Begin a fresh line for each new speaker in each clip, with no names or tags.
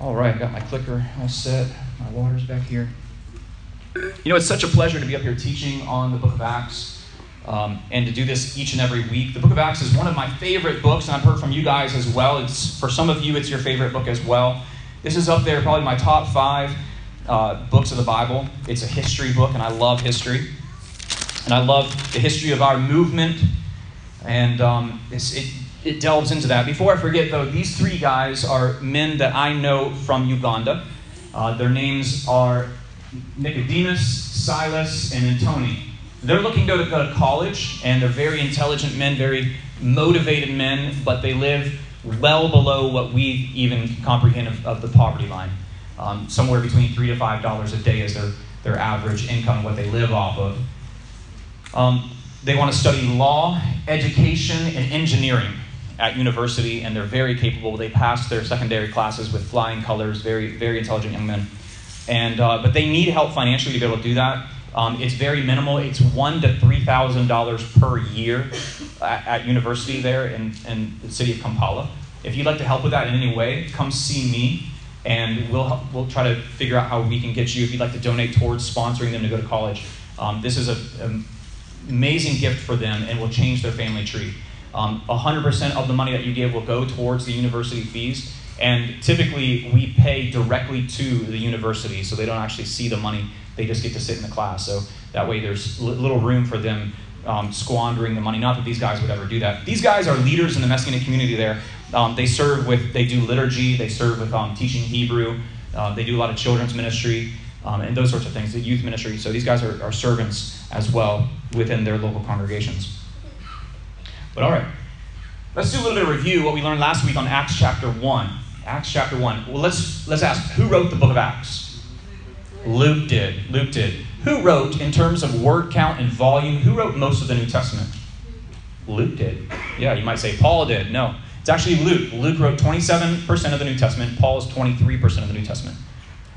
All right, I got my clicker all set. My water's back here. You know, it's such a pleasure to be up here teaching on the book of Acts um, and to do this each and every week. The book of Acts is one of my favorite books, and I've heard from you guys as well. It's For some of you, it's your favorite book as well. This is up there, probably my top five uh, books of the Bible. It's a history book, and I love history. And I love the history of our movement, and um, it, it delves into that. Before I forget, though, these three guys are men that I know from Uganda. Uh, their names are Nicodemus, Silas, and Antony. They're looking to go to college, and they're very intelligent men, very motivated men, but they live well below what we even comprehend of, of the poverty line. Um, somewhere between three to five dollars a day is their, their average income, what they live off of. Um, they want to study law, education, and engineering at university, and they're very capable. They pass their secondary classes with flying colors, very, very intelligent young men. And, uh, but they need help financially to be able to do that. Um, it's very minimal. It's one to three thousand dollars per year at, at, university there in, in the city of Kampala. If you'd like to help with that in any way, come see me, and we'll help, we'll try to figure out how we can get you. If you'd like to donate towards sponsoring them to go to college, um, this is an amazing gift for them and will change their family tree. Um, 100% of the money that you give will go towards the university fees. And typically, we pay directly to the university, so they don't actually see the money. They just get to sit in the class. So that way, there's little room for them um, squandering the money. Not that these guys would ever do that. These guys are leaders in the Messianic community there. Um, they serve with, they do liturgy, they serve with um, teaching Hebrew, uh, they do a lot of children's ministry, um, and those sorts of things, the youth ministry. So these guys are, are servants as well within their local congregations. But all right, let's do a little bit of review what we learned last week on Acts chapter 1. Acts chapter 1. Well, let's, let's ask who wrote the book of Acts? Luke did. Luke did. Who wrote, in terms of word count and volume, who wrote most of the New Testament? Luke did. Yeah, you might say Paul did. No, it's actually Luke. Luke wrote 27% of the New Testament. Paul is 23% of the New Testament.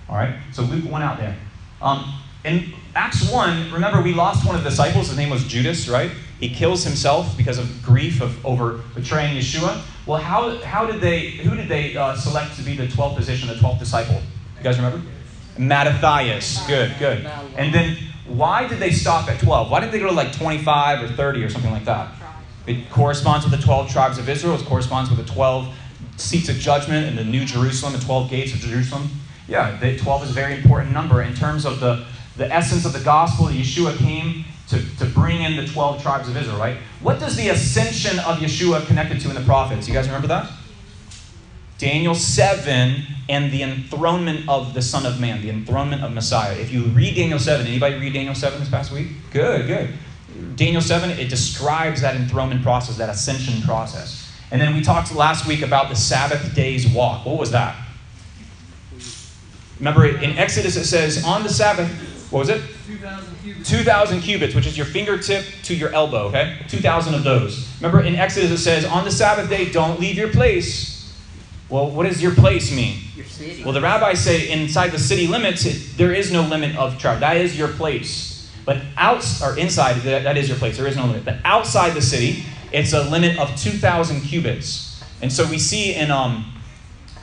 All right, so Luke went out there. Um, in Acts 1, remember we lost one of the disciples. His name was Judas, right? He kills himself because of grief of over betraying Yeshua. Well, how, how did they, who did they uh, select to be the 12th position, the 12th disciple? You guys remember? Mattathias. Good, good. And then why did they stop at 12? Why didn't they go to like 25 or 30 or something like that? It corresponds with the 12 tribes of Israel. It corresponds with the 12 seats of judgment in the New Jerusalem, the 12 gates of Jerusalem. Yeah, the 12 is a very important number in terms of the, the essence of the gospel. Yeshua came to, to bring in the 12 tribes of Israel, right? What does the ascension of Yeshua connected to in the prophets? You guys remember that? Daniel 7 and the enthronement of the Son of Man, the enthronement of Messiah. If you read Daniel 7, anybody read Daniel 7 this past week? Good, good. Daniel 7, it describes that enthronement process, that ascension process. And then we talked last week about the Sabbath day's walk. What was that? Remember, in Exodus it says, on the Sabbath, what was it? 2,000 cubits. 2,000 cubits, which is your fingertip to your elbow, okay? 2,000 of those. Remember, in Exodus it says, on the Sabbath day, don't leave your place. Well, what does your place mean?
Your city.
Well, the rabbis say inside the city limits, it, there is no limit of travel. That is your place. But out or inside, that, that is your place. There is no limit. But outside the city, it's a limit of 2,000 cubits. And so we see in um,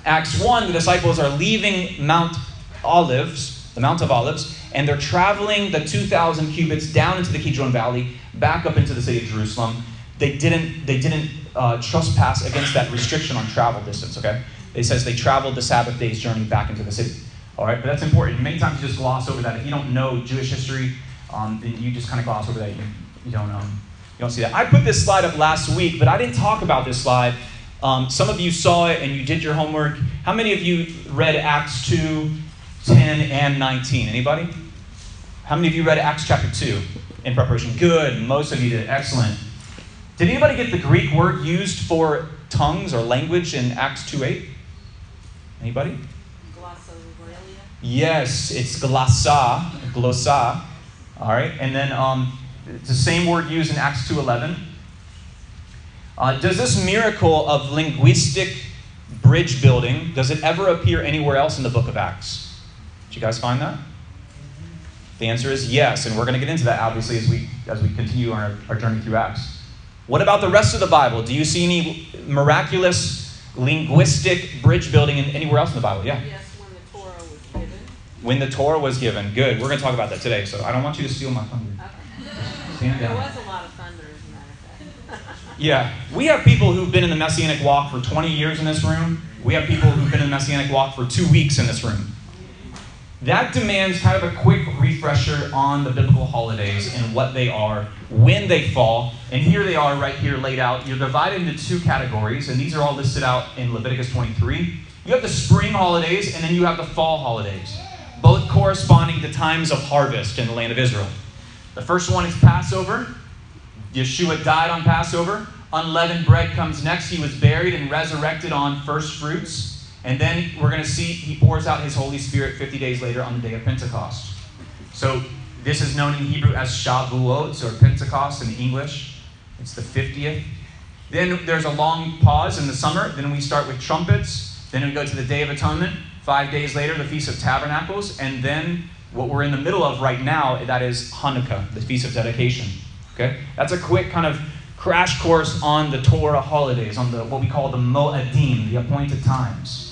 Acts 1, the disciples are leaving Mount Olives, the Mount of Olives, and they're traveling the 2,000 cubits down into the Kidron Valley, back up into the city of Jerusalem. They didn't, they didn't uh, trespass against that restriction on travel distance, okay? It says they traveled the Sabbath day's journey back into the city. All right, but that's important. Many times you just gloss over that. If you don't know Jewish history, um, then you just kind of gloss over that. You, you don't um, you don't see that. I put this slide up last week, but I didn't talk about this slide. Um, some of you saw it and you did your homework. How many of you read Acts 2, 10, and 19? Anybody? How many of you read Acts chapter 2 in preparation? Good. Most of you did. Excellent. Did anybody get the Greek word used for tongues or language in Acts 2 8? Anybody?
Glossolalia.
Yes, it's glossa, glossa. All right, and then um, it's the same word used in Acts 2.11. Uh, does this miracle of linguistic bridge building, does it ever appear anywhere else in the book of Acts? Did you guys find that? The answer is yes, and we're going to get into that obviously as we as we continue our, our journey through Acts. What about the rest of the Bible? Do you see any miraculous linguistic bridge building in anywhere else in the Bible. Yeah.
Yes, when the Torah was given.
When the Torah was given. Good. We're going to talk about that today, so I don't want you to steal my thunder.
Okay.
Stand
There was a lot of thunder, as a matter of fact.
Yeah, we have people who've been in the Messianic walk for 20 years in this room. We have people who've been in the Messianic walk for two weeks in this room. That demands kind of a quick refresher on the biblical holidays and what they are, when they fall. And here they are right here laid out. You're divided into two categories, and these are all listed out in Leviticus 23. You have the spring holidays, and then you have the fall holidays, both corresponding to times of harvest in the land of Israel. The first one is Passover. Yeshua died on Passover. Unleavened bread comes next. He was buried and resurrected on first fruits. And then we're going to see he pours out his Holy Spirit 50 days later on the day of Pentecost. So this is known in Hebrew as Shavuot or Pentecost in English. It's the 50th. Then there's a long pause in the summer. Then we start with trumpets. Then we go to the Day of Atonement. Five days later, the Feast of Tabernacles. And then what we're in the middle of right now, that is Hanukkah, the Feast of Dedication. Okay? That's a quick kind of crash course on the Torah holidays, on the what we call the Moedim, the appointed times.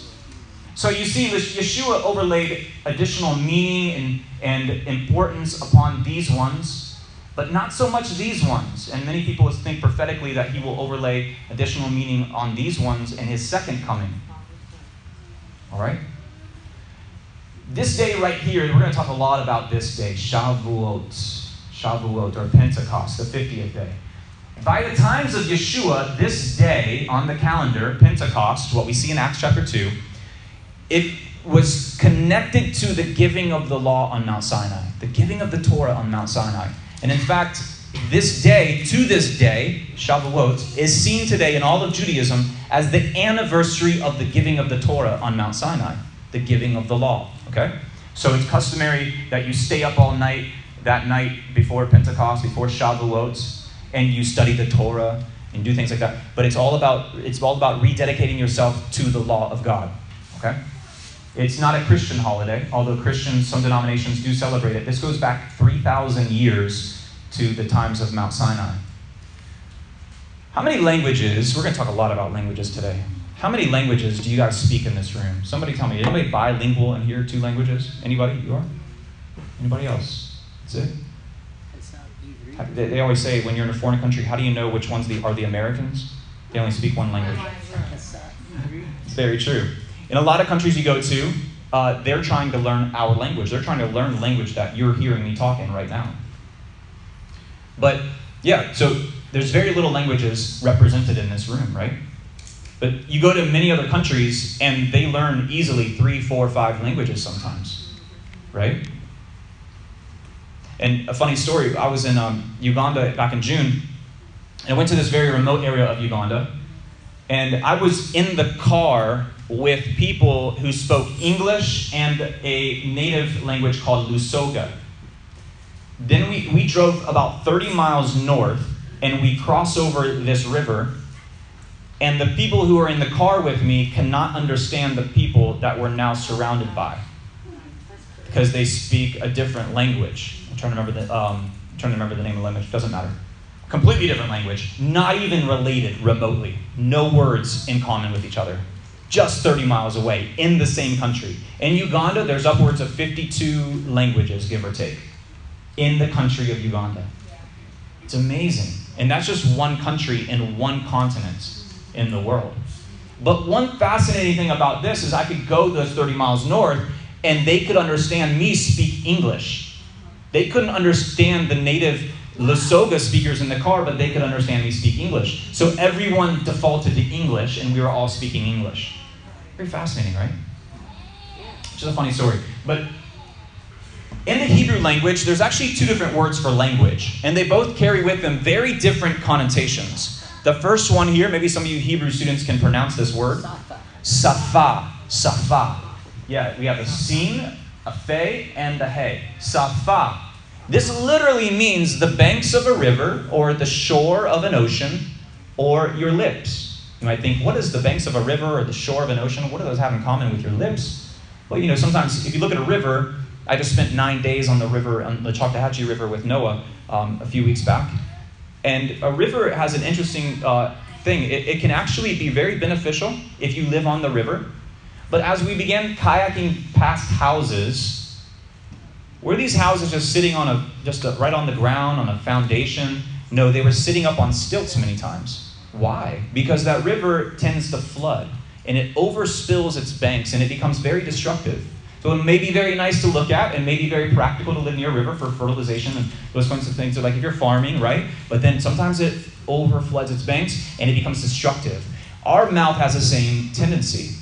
So you see, Yeshua overlaid additional meaning and, and importance upon these ones, but not so much these ones. And many people think prophetically that he will overlay additional meaning on these ones in his second coming. All right? This day right here, we're going to talk a lot about this day, Shavuot, Shavuot, or Pentecost, the 50th day. By the times of Yeshua, this day on the calendar, Pentecost, what we see in Acts chapter 2, it was connected to the giving of the law on Mount Sinai, the giving of the Torah on Mount Sinai. And in fact, this day, to this day, Shavuot, is seen today in all of Judaism as the anniversary of the giving of the Torah on Mount Sinai, the giving of the law. Okay? So it's customary that you stay up all night that night before Pentecost, before Shavuot, and you study the Torah and do things like that. But it's all about it's all about rededicating yourself to the law of God. Okay? It's not a Christian holiday, although Christians, some denominations do celebrate it. This goes back 3,000 years to the times of Mount Sinai. How many languages, we're going to talk a lot about languages today. How many languages do you guys speak in this room? Somebody tell me. Anybody bilingual in here, two languages? Anybody? You are? Anybody else? That's it? They, they always say when you're in a foreign country, how do you know which ones the, are the Americans? They only speak one language. It's very true. In a lot of countries you go to, uh, they're trying to learn our language. They're trying to learn the language that you're hearing me talking right now. But yeah, so there's very little languages represented in this room, right? But you go to many other countries and they learn easily three, four, five languages sometimes, right? And a funny story I was in um, Uganda back in June, and I went to this very remote area of Uganda, and I was in the car with people who spoke English and a native language called Lusoga. Then we, we drove about 30 miles north and we cross over this river. And the people who are in the car with me cannot understand the people that we're now surrounded by because they speak a different language. I'm trying to remember the, um, trying to remember the name of the language, doesn't matter. Completely different language, not even related remotely, no words in common with each other just 30 miles away in the same country. In Uganda, there's upwards of 52 languages, give or take, in the country of Uganda. It's amazing. And that's just one country in one continent in the world. But one fascinating thing about this is I could go those 30 miles north and they could understand me speak English. They couldn't understand the native Lusoga speakers in the car, but they could understand me speak English. So everyone defaulted to English and we were all speaking English. Very fascinating, right? Just a funny story. But in the Hebrew language, there's actually two different words for language, and they both carry with them very different connotations. The first one here, maybe some of you Hebrew students can pronounce this word. Safa. Safa. Yeah, we have a sin, a fe, and a he. Safa. This literally means the banks of a river, or the shore of an ocean, or your lips. You might think, what is the banks of a river or the shore of an ocean? What do those have in common with your lips? Well, you know, sometimes if you look at a river, I just spent nine days on the river, on the Choctawhatchee River with Noah um, a few weeks back. And a river has an interesting uh, thing. It, it can actually be very beneficial if you live on the river. But as we began kayaking past houses, were these houses just sitting on a just a, right on the ground on a foundation? No, they were sitting up on stilts many times. Why? Because that river tends to flood and it overspills its banks and it becomes very destructive. So it may be very nice to look at and may be very practical to live near a river for fertilization and those kinds of things. So like if you're farming, right? But then sometimes it overfloods its banks and it becomes destructive. Our mouth has the same tendency.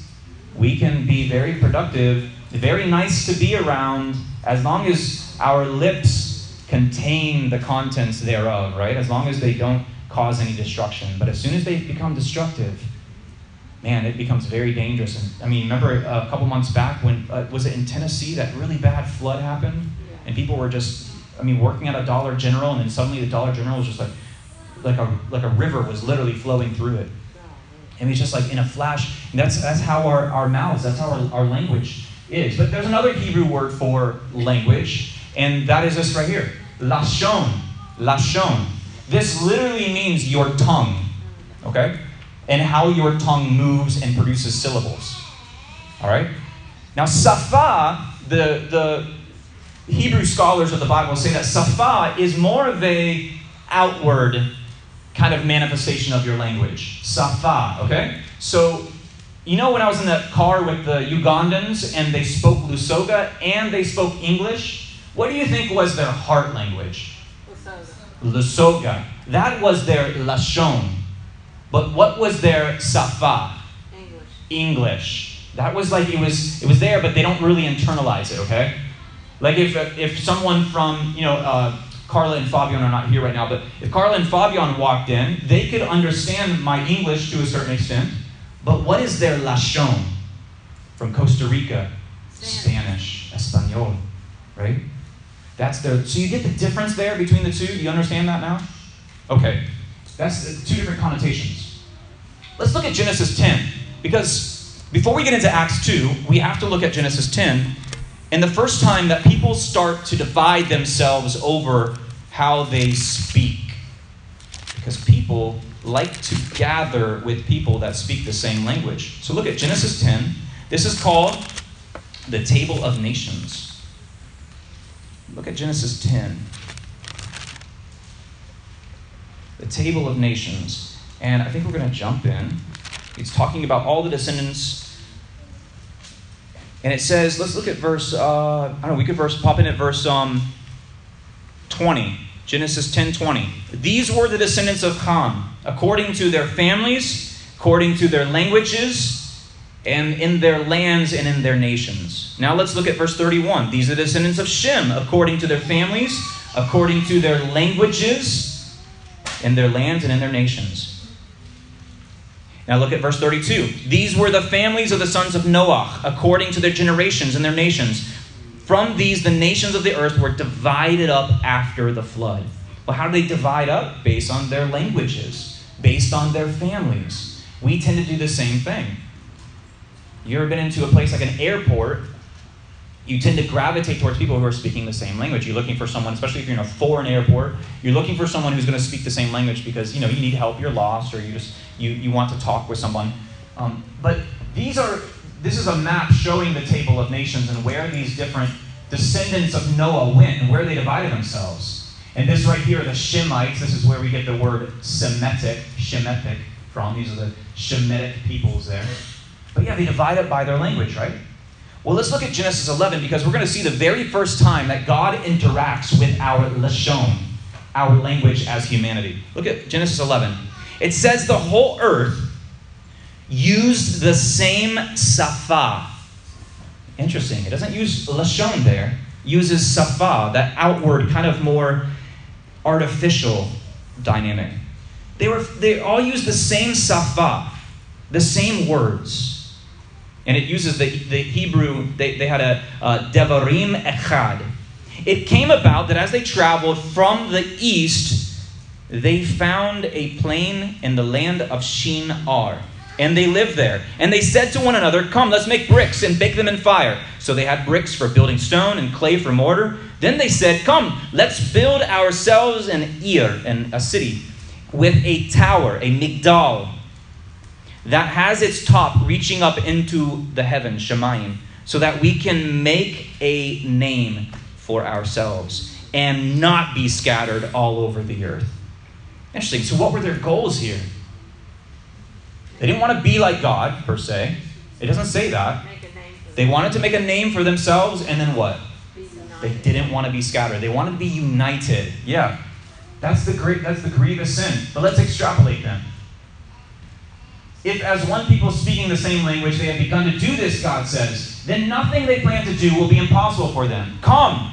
We can be very productive, very nice to be around, as long as our lips contain the contents thereof, right? As long as they don't cause any destruction. But as soon as they become destructive, man, it becomes very dangerous. And I mean, remember a couple months back when uh, was it in Tennessee that really bad flood happened, and people were just, I mean, working at a Dollar General, and then suddenly the Dollar General was just like, like a like a river was literally flowing through it. And it's just like in a flash. And that's that's how our, our mouths, that's how our, our language is. But there's another Hebrew word for language, and that is this right here. Lashon. Lashon. This literally means your tongue. Okay? And how your tongue moves and produces syllables. Alright? Now Safa, the the Hebrew scholars of the Bible say that Safa is more of a outward kind of manifestation of your language. Safa, okay? So, you know when I was in the car with the Ugandans and they spoke Lusoga and they spoke English? What do you think was their heart language? Lusoga. That was their Lashon. But what was their Safa?
English.
English. That was like it was it was there, but they don't really internalize it. Okay, like if if someone from you know uh, Carla and Fabian are not here right now, but if Carla and Fabian walked in, they could understand my English to a certain extent. But what is their lashon from Costa Rica? Spanish, Espanol, right? That's their. So you get the difference there between the two. Do you understand that now? Okay, that's two different connotations. Let's look at Genesis 10 because before we get into Acts 2, we have to look at Genesis 10 and the first time that people start to divide themselves over how they speak. Because people like to gather with people that speak the same language. So look at Genesis 10. This is called the Table of Nations. Look at Genesis 10. The Table of Nations. And I think we're going to jump in. It's talking about all the descendants and it says, let's look at verse, uh, I don't know, we could verse, pop in at verse um, 20. Genesis 10 20. These were the descendants of Ham, according to their families, according to their languages, and in their lands and in their nations. Now let's look at verse 31. These are the descendants of Shem, according to their families, according to their languages, in their lands and in their nations. Now look at verse 32. These were the families of the sons of Noah, according to their generations and their nations. From these, the nations of the earth were divided up after the flood. Well, how do they divide up? Based on their languages, based on their families. We tend to do the same thing. You ever been into a place like an airport? You tend to gravitate towards people who are speaking the same language. You're looking for someone, especially if you're in a foreign airport, you're looking for someone who's going to speak the same language because you know you need help, you're lost, or you just you, you want to talk with someone. Um, but these are this is a map showing the table of nations and where these different descendants of Noah went and where they divided themselves. And this right here, the Shemites, this is where we get the word Semitic, Shemitic from. These are the Shemitic peoples there. But yeah, they divide it by their language, right? Well, let's look at Genesis 11 because we're going to see the very first time that God interacts with our Lashon, our language as humanity. Look at Genesis 11. It says the whole earth used the same safa. Interesting. It doesn't use lashon there. Uses safa, that outward, kind of more artificial dynamic. They were they all use the same safa, the same words. And it uses the, the Hebrew, they, they had a, a devarim echad. It came about that as they traveled from the east, they found a plain in the land of Shinar, and they lived there. And they said to one another, Come, let's make bricks and bake them in fire. So they had bricks for building stone and clay for mortar. Then they said, Come, let's build ourselves an Ir, and a city, with a tower, a migdal, that has its top reaching up into the heavens, Shemayim, so that we can make a name for ourselves and not be scattered all over the earth. Interesting. So, what were their goals here? They didn't want to be like God, per se. It doesn't say that.
Make a name for
They wanted to make a name for themselves, and then what? They didn't want to be scattered. They wanted to be united. Yeah. That's the great that's the grievous sin. But let's extrapolate then. If as one people speaking the same language they have begun to do this, God says, then nothing they plan to do will be impossible for them. Come,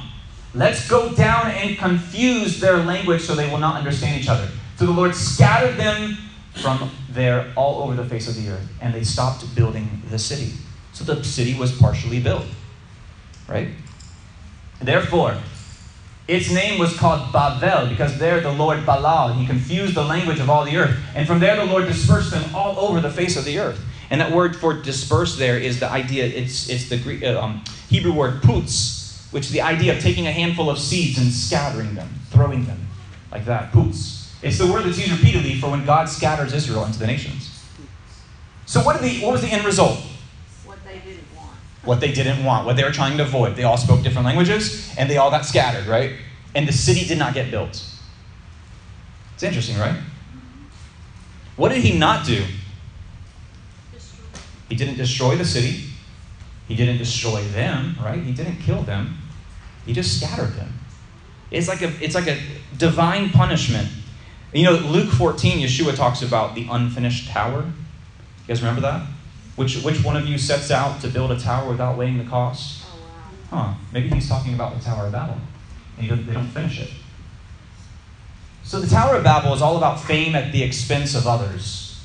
let's go down and confuse their language so they will not understand each other. So the Lord scattered them from there all over the face of the earth, and they stopped building the city. So the city was partially built. Right? Therefore, its name was called Babel because there the Lord Balal, he confused the language of all the earth. And from there the Lord dispersed them all over the face of the earth. And that word for disperse there is the idea, it's, it's the Greek, uh, um, Hebrew word putz, which is the idea of taking a handful of seeds and scattering them, throwing them like that. Putz. It's the word that's used repeatedly for when God scatters Israel into the nations. So what, did the, what was the end result?
What they didn't want.
what they didn't want, what they were trying to avoid. They all spoke different languages and they all got scattered, right? And the city did not get built. It's interesting, right? What did he not do? He didn't destroy the city. He didn't destroy them, right? He didn't kill them. He just scattered them. It's like a it's like a divine punishment. You know, Luke 14, Yeshua talks about the unfinished tower. You guys remember that? Which which one of you sets out to build a tower without weighing the cost?
Oh, wow.
Huh, maybe he's talking about the Tower of Babel. And don't- they don't finish it. So the Tower of Babel is all about fame at the expense of others.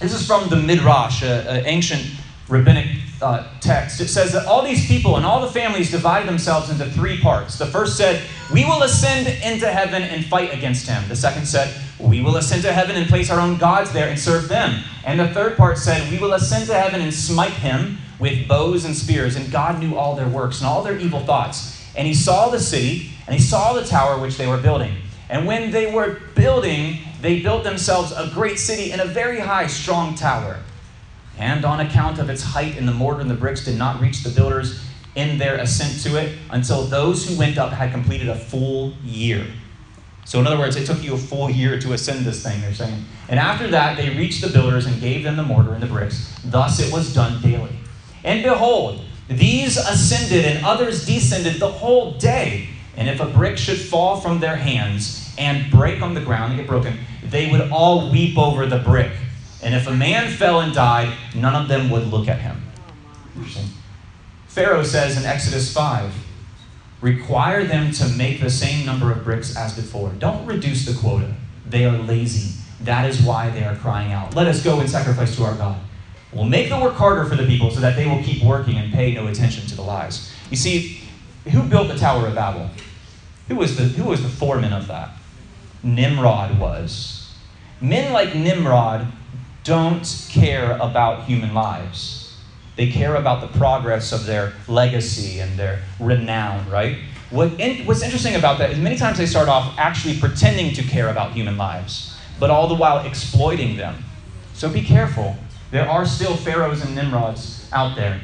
This is from the Midrash, an ancient rabbinic uh, text. It says that all these people and all the families divided themselves into three parts. The first said, We will ascend into heaven and fight against him. The second said, We will ascend to heaven and place our own gods there and serve them. And the third part said, We will ascend to heaven and smite him with bows and spears. And God knew all their works and all their evil thoughts. And he saw the city and he saw the tower which they were building. And when they were building, they built themselves a great city and a very high, strong tower. And on account of its height, and the mortar and the bricks did not reach the builders in their ascent to it until those who went up had completed a full year. So, in other words, it took you a full year to ascend this thing, they're saying. And after that, they reached the builders and gave them the mortar and the bricks. Thus it was done daily. And behold, these ascended and others descended the whole day. And if a brick should fall from their hands and break on the ground and get broken, they would all weep over the brick. And if a man fell and died, none of them would look at him.
Oh.
Pharaoh says in Exodus 5 require them to make the same number of bricks as before. Don't reduce the quota. They are lazy. That is why they are crying out. Let us go and sacrifice to our God. We'll make the work harder for the people so that they will keep working and pay no attention to the lies. You see, who built the Tower of Babel? Who was the, who was the foreman of that? Nimrod was. Men like Nimrod don't care about human lives. They care about the progress of their legacy and their renown, right? What in, what's interesting about that is many times they start off actually pretending to care about human lives, but all the while exploiting them. So be careful. There are still pharaohs and Nimrods out there.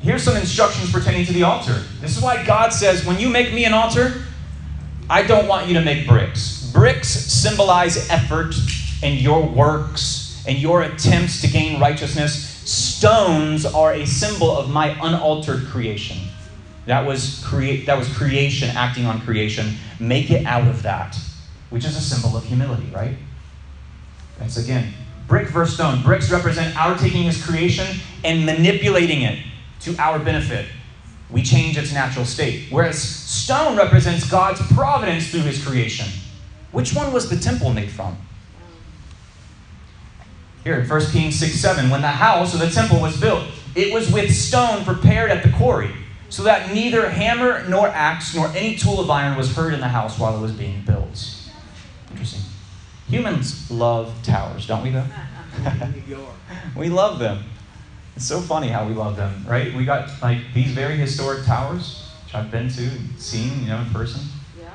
Here's some instructions pertaining to the altar. This is why God says, when you make me an altar, I don't want you to make bricks. Bricks symbolize effort and your works and your attempts to gain righteousness. Stones are a symbol of my unaltered creation. That was, create, that was creation acting on creation. Make it out of that, which is a symbol of humility, right? That's again, brick versus stone. Bricks represent our taking his creation and manipulating it to our benefit. We change its natural state. Whereas stone represents God's providence through his creation. Which one was the temple made from? Here in 1 Kings 6 7, when the house or the temple was built, it was with stone prepared at the quarry, so that neither hammer nor axe nor any tool of iron was heard in the house while it was being built. Interesting. Humans love towers, don't we, though? we love them. It's so funny how we love them, right? We got like these very historic towers, which I've been to and seen, you know, in person.
Yeah.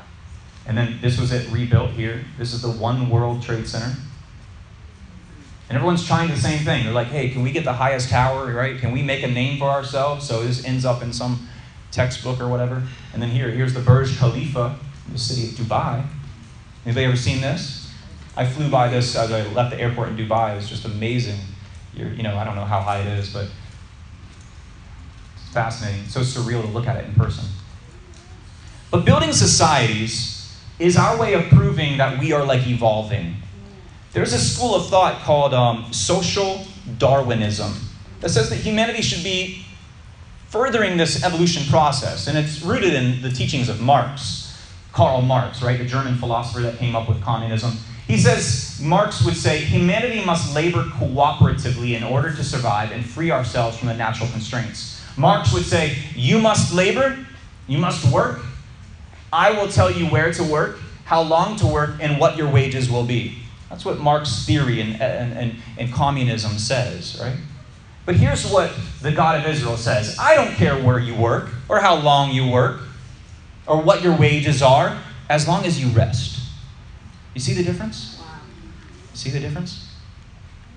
And then this was it rebuilt here. This is the One World Trade Center. And everyone's trying the same thing. They're like, hey, can we get the highest tower, right? Can we make a name for ourselves so this ends up in some textbook or whatever? And then here, here's the Burj Khalifa, in the city of Dubai. Anybody ever seen this? I flew by this as I left the airport in Dubai. It was just amazing. You're, you know, I don't know how high it is, but it's fascinating. It's so surreal to look at it in person. But building societies is our way of proving that we are like evolving. There's a school of thought called um, social Darwinism that says that humanity should be furthering this evolution process, and it's rooted in the teachings of Marx, Karl Marx, right, the German philosopher that came up with communism. He says, Marx would say, humanity must labor cooperatively in order to survive and free ourselves from the natural constraints. Marx would say, you must labor, you must work. I will tell you where to work, how long to work, and what your wages will be. That's what Marx's theory and, and, and, and communism says, right? But here's what the God of Israel says I don't care where you work, or how long you work, or what your wages are, as long as you rest. You see the difference?
Wow.
See the difference?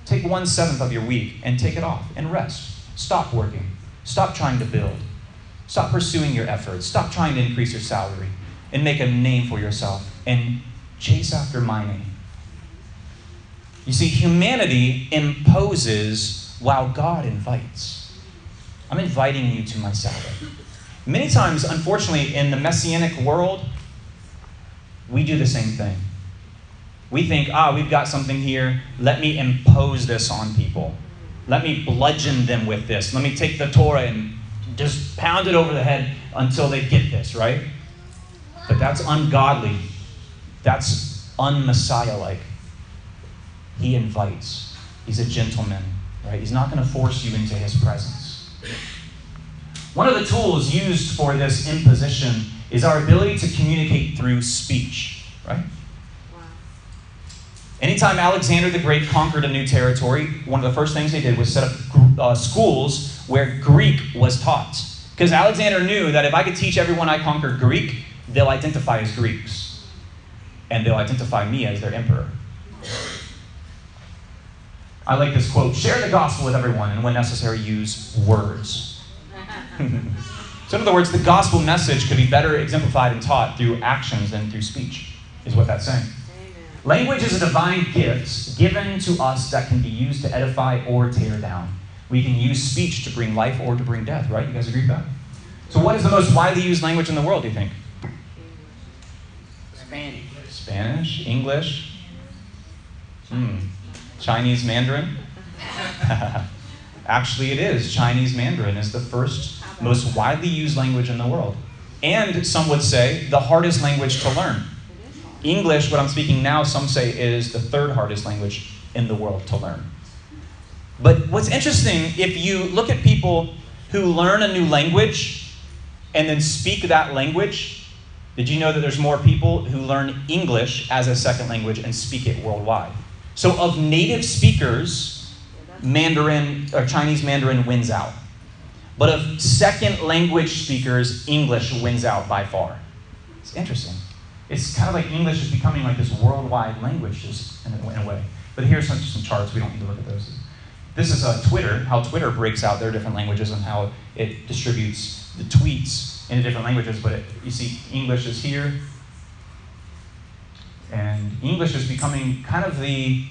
Take one seventh of your week and take it off and rest. Stop working. Stop trying to build. Stop pursuing your efforts. Stop trying to increase your salary and make a name for yourself and chase after my name. You see, humanity imposes while God invites. I'm inviting you to my Sabbath. Many times, unfortunately, in the messianic world, we do the same thing. We think, ah, we've got something here. Let me impose this on people. Let me bludgeon them with this. Let me take the Torah and just pound it over the head until they get this, right? But that's ungodly. That's unmessiah like. He invites, he's a gentleman, right? He's not going to force you into his presence. One of the tools used for this imposition is our ability to communicate through speech, right?
Wow.
Anytime Alexander the Great conquered a new territory, one of the first things they did was set up uh, schools where Greek was taught. Because Alexander knew that if I could teach everyone I conquered Greek, they'll identify as Greeks. And they'll identify me as their emperor. I like this quote share the gospel with everyone, and when necessary, use words. so, in other words, the gospel message could be better exemplified and taught through actions than through speech, is what that's saying.
Amen.
Language is a divine gift given to us that can be used to edify or tear down. We can use speech to bring life or to bring death, right? You guys agree with that? So, what is the most widely used language in the world, do you think?
Spanish.
Spanish? English? Hmm. Chinese Mandarin? Actually, it is. Chinese Mandarin is the first most widely used language in the world. And some would say the hardest language to learn. English, what I'm speaking now, some say is the third hardest language in the world to learn. But what's interesting, if you look at people who learn a new language and then speak that language, did you know that there's more people who learn English as a second language and speak it worldwide? So, of native speakers, Mandarin or Chinese Mandarin wins out. But of second language speakers, English wins out by far. It's interesting. It's kind of like English is becoming like this worldwide language just in a, way. But here's some, some charts. We don't need to look at those. This is uh, Twitter, how Twitter breaks out their different languages and how it distributes the tweets into different languages. But it, you see, English is here, and English is becoming kind of the,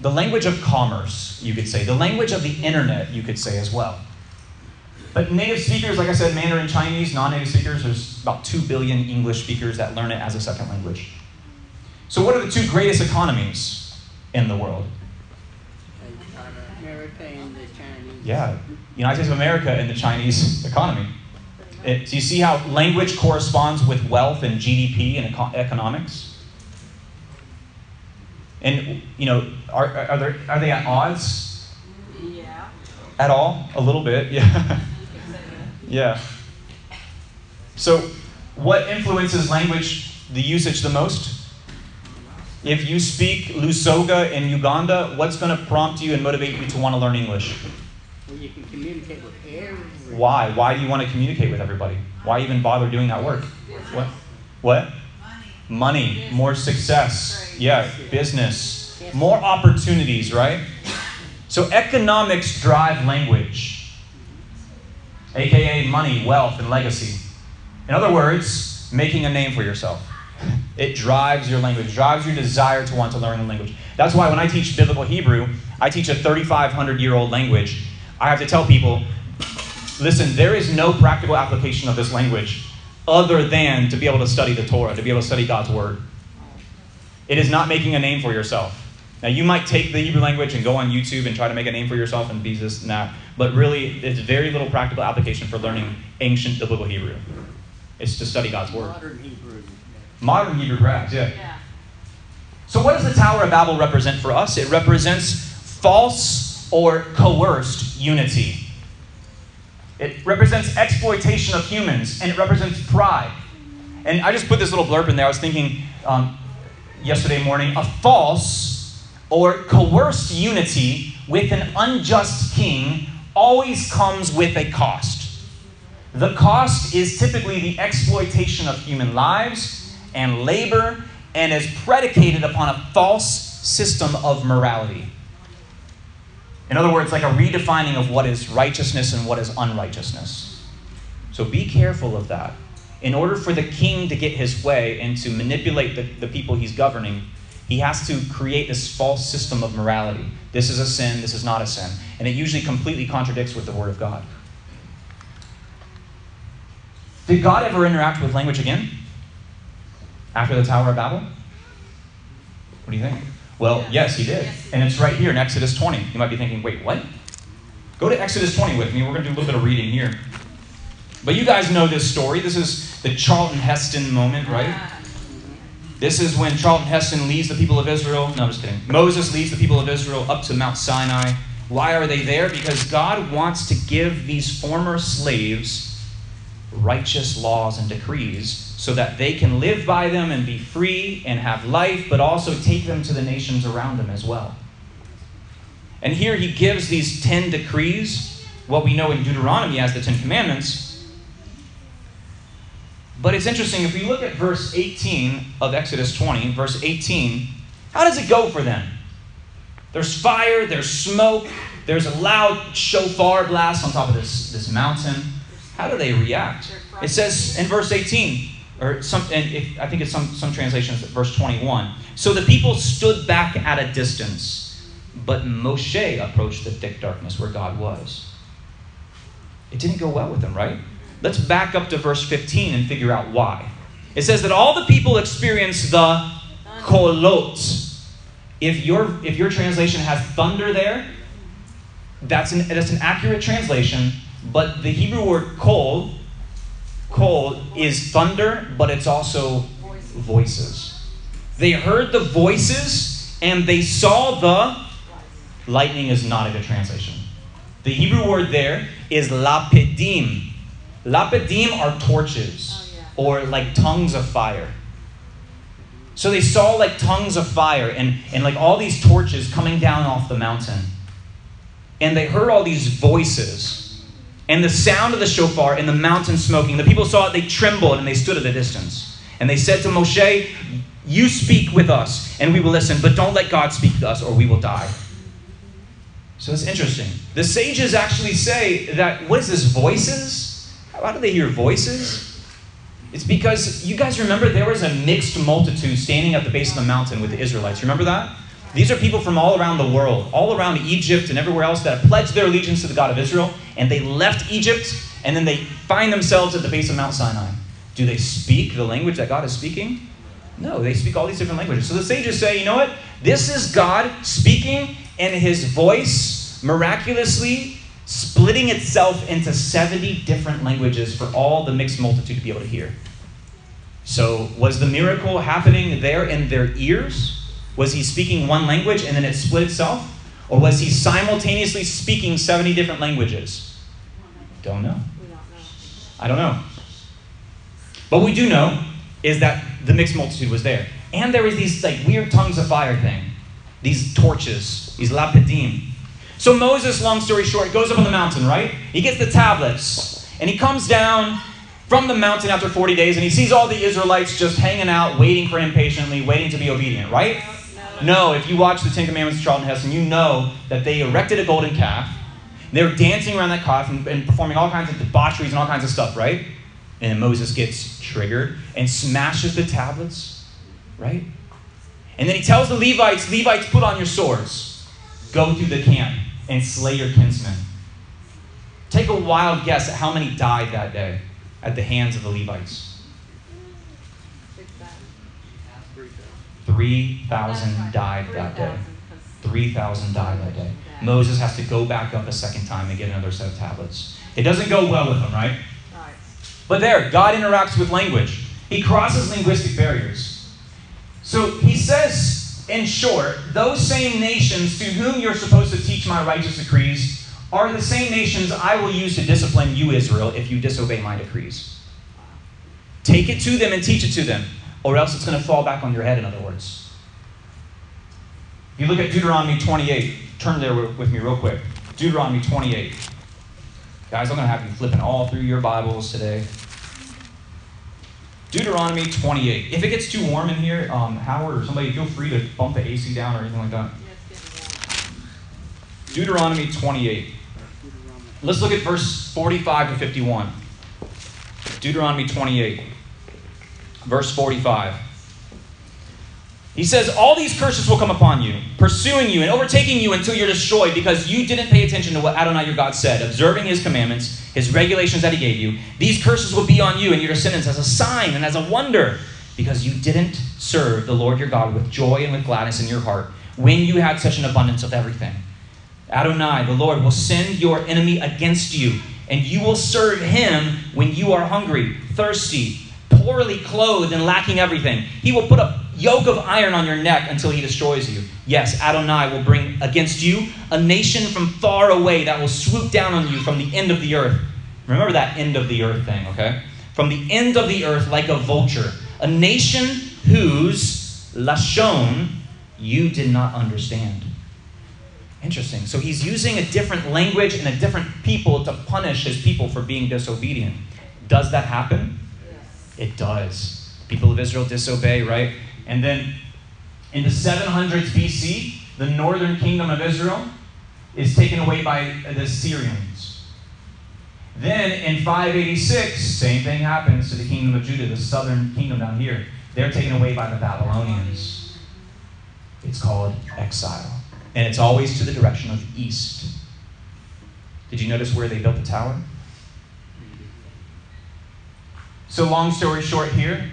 the language of commerce, you could say, the language of the internet, you could say as well. But native speakers, like I said, Mandarin Chinese, non native speakers, there's about 2 billion English speakers that learn it as a second language. So, what are the two greatest economies in the world?
America and the Chinese.
Yeah, United States of America and the Chinese economy. It, so you see how language corresponds with wealth and GDP and eco- economics? And, you know, are, are, there, are they at odds
Yeah.
at all? A little bit, yeah.
You can say that.
yeah. So, what influences language, the usage the most? If you speak Lusoga in Uganda, what's going to prompt you and motivate you to want to learn English?
Where you can communicate with everyone.
Why? Why do you want to communicate with everybody? Why even bother doing that work? What? What? Money, more success. Yeah, business, more opportunities, right? So economics drive language, aka money, wealth, and legacy. In other words, making a name for yourself. It drives your language, drives your desire to want to learn the language. That's why when I teach biblical Hebrew, I teach a 3,500 year old language. I have to tell people listen, there is no practical application of this language other than to be able to study the Torah, to be able to study God's Word. It is not making a name for yourself. Now, you might take the Hebrew language and go on YouTube and try to make a name for yourself and be this and that, but really, it's very little practical application for learning ancient biblical Hebrew. It's to study God's Word.
Modern Hebrew.
Modern Hebrew, perhaps, yeah.
Yeah.
So, what does the Tower of Babel represent for us? It represents false or coerced unity. It represents exploitation of humans, and it represents pride. And I just put this little blurb in there. I was thinking um, yesterday morning a false or coerced unity with an unjust king always comes with a cost. The cost is typically the exploitation of human lives and labor and is predicated upon a false system of morality. In other words, like a redefining of what is righteousness and what is unrighteousness. So be careful of that. In order for the king to get his way and to manipulate the, the people he's governing, he has to create this false system of morality. This is a sin, this is not a sin. And it usually completely contradicts with the Word of God. Did God ever interact with language again? After the Tower of Babel? What do you think? Well,
Yeah.
yes, he did.
Yes.
And it's right here in Exodus 20. You might be thinking, wait, what? Go to Exodus 20 with me. We're going to do a little bit of reading here. But you guys know this story. This is the Charlton Heston moment, right?
Ah,
This is when Charlton Heston leads the people of Israel. No, I'm just kidding. Moses leads the people of Israel up to Mount Sinai. Why are they there? Because God wants to give these former slaves righteous laws and decrees so that they can live by them and be free and have life, but also take them to the nations around them as well. And here he gives these 10 decrees, what we know in Deuteronomy as the 10 commandments. But it's interesting, if we look at verse 18 of Exodus 20, verse 18, how does it go for them? There's fire, there's smoke, there's a loud shofar blast on top of this, this mountain. How do they react? It says in verse 18, or some, and if, I think it's some, some translations, verse 21. So the people stood back at a distance, but Moshe approached the thick darkness where God was. It didn't go well with them, right? Let's back up to verse 15 and figure out why. It says that all the people experienced the kolot. If your, if your translation has thunder there, that's an, that's an accurate translation, but the Hebrew word kol, kol is thunder, but it's also
voices.
voices. They heard the voices and they saw the lightning is not a good translation. The Hebrew word there is lapidim. Lapidim are torches
Oh,
or like tongues of fire. So they saw like tongues of fire and, and like all these torches coming down off the mountain. And they heard all these voices and the sound of the shofar and the mountain smoking. The people saw it, they trembled and they stood at a distance. And they said to Moshe, You speak with us and we will listen, but don't let God speak to us or we will die. So it's interesting. The sages actually say that, what is this, voices? How do they hear voices? It's because you guys remember there was a mixed multitude standing at the base of the mountain with the Israelites. Remember that? These are people from all around the world, all around Egypt and everywhere else that have pledged their allegiance to the God of Israel, and they left Egypt, and then they find themselves at the base of Mount Sinai. Do they speak the language that God is speaking? No, they speak all these different languages. So the sages say, you know what? This is God speaking, and his voice miraculously splitting itself into 70 different languages for all the mixed multitude to be able to hear. So, was the miracle happening there in their ears? Was he speaking one language and then it split itself? Or was he simultaneously speaking 70 different languages? Don't know. I don't know. But we do know is that the mixed multitude was there. And there was these like weird tongues of fire thing. These torches, these lapidim. So Moses, long story short, goes up on the mountain, right? He gets the tablets. And he comes down from the mountain after 40 days and he sees all the Israelites just hanging out, waiting for him patiently, waiting to be obedient, right?
No,
if you watch the Ten Commandments of Charlton Heston, you know that they erected a golden calf. They were dancing around that calf and, and performing all kinds of debaucheries and all kinds of stuff, right? And Moses gets triggered and smashes the tablets, right? And then he tells the Levites, Levites, put on your swords, go through the camp and slay your kinsmen. Take a wild guess at how many died that day at the hands of the Levites.
Six thousand.
3,000 died that day. 3,000 died that day. Moses has to go back up a second time and get another set of tablets. It doesn't go well with him, right?
Right.
But there, God interacts with language. He crosses linguistic barriers. So he says, in short, those same nations to whom you're supposed to teach my righteous decrees are the same nations I will use to discipline you, Israel, if you disobey my decrees. Take it to them and teach it to them, or else it's going to fall back on your head, in other words. You look at Deuteronomy 28, turn there with me real quick. Deuteronomy 28. Guys, I'm going to have you flipping all through your Bibles today. Deuteronomy 28. If it gets too warm in here, um, Howard or somebody, feel free to bump the AC down or anything like that. Deuteronomy 28. Let's look at verse 45 to 51. Deuteronomy 28, verse 45. He says, All these curses will come upon you, pursuing you and overtaking you until you're destroyed because you didn't pay attention to what Adonai your God said, observing his commandments, his regulations that he gave you. These curses will be on you and your descendants as a sign and as a wonder because you didn't serve the Lord your God with joy and with gladness in your heart when you had such an abundance of everything. Adonai, the Lord, will send your enemy against you, and you will serve him when you are hungry, thirsty, poorly clothed, and lacking everything. He will put a yoke of iron on your neck until he destroys you. Yes, Adonai will bring against you a nation from far away that will swoop down on you from the end of the earth. Remember that end of the earth thing, okay? From the end of the earth like a vulture. A nation whose Lashon you did not understand. Interesting. So he's using a different language and a different people to punish his people for being disobedient. Does that happen? It does. People of Israel disobey, right? And then in the 700s BC, the northern kingdom of Israel is taken away by the Syrians. Then in 586, same thing happens to the kingdom of Judah, the southern kingdom down here. They're taken away by the Babylonians. It's called exile. And it's always to the direction of east. Did you notice where they built the tower? So, long story short, here,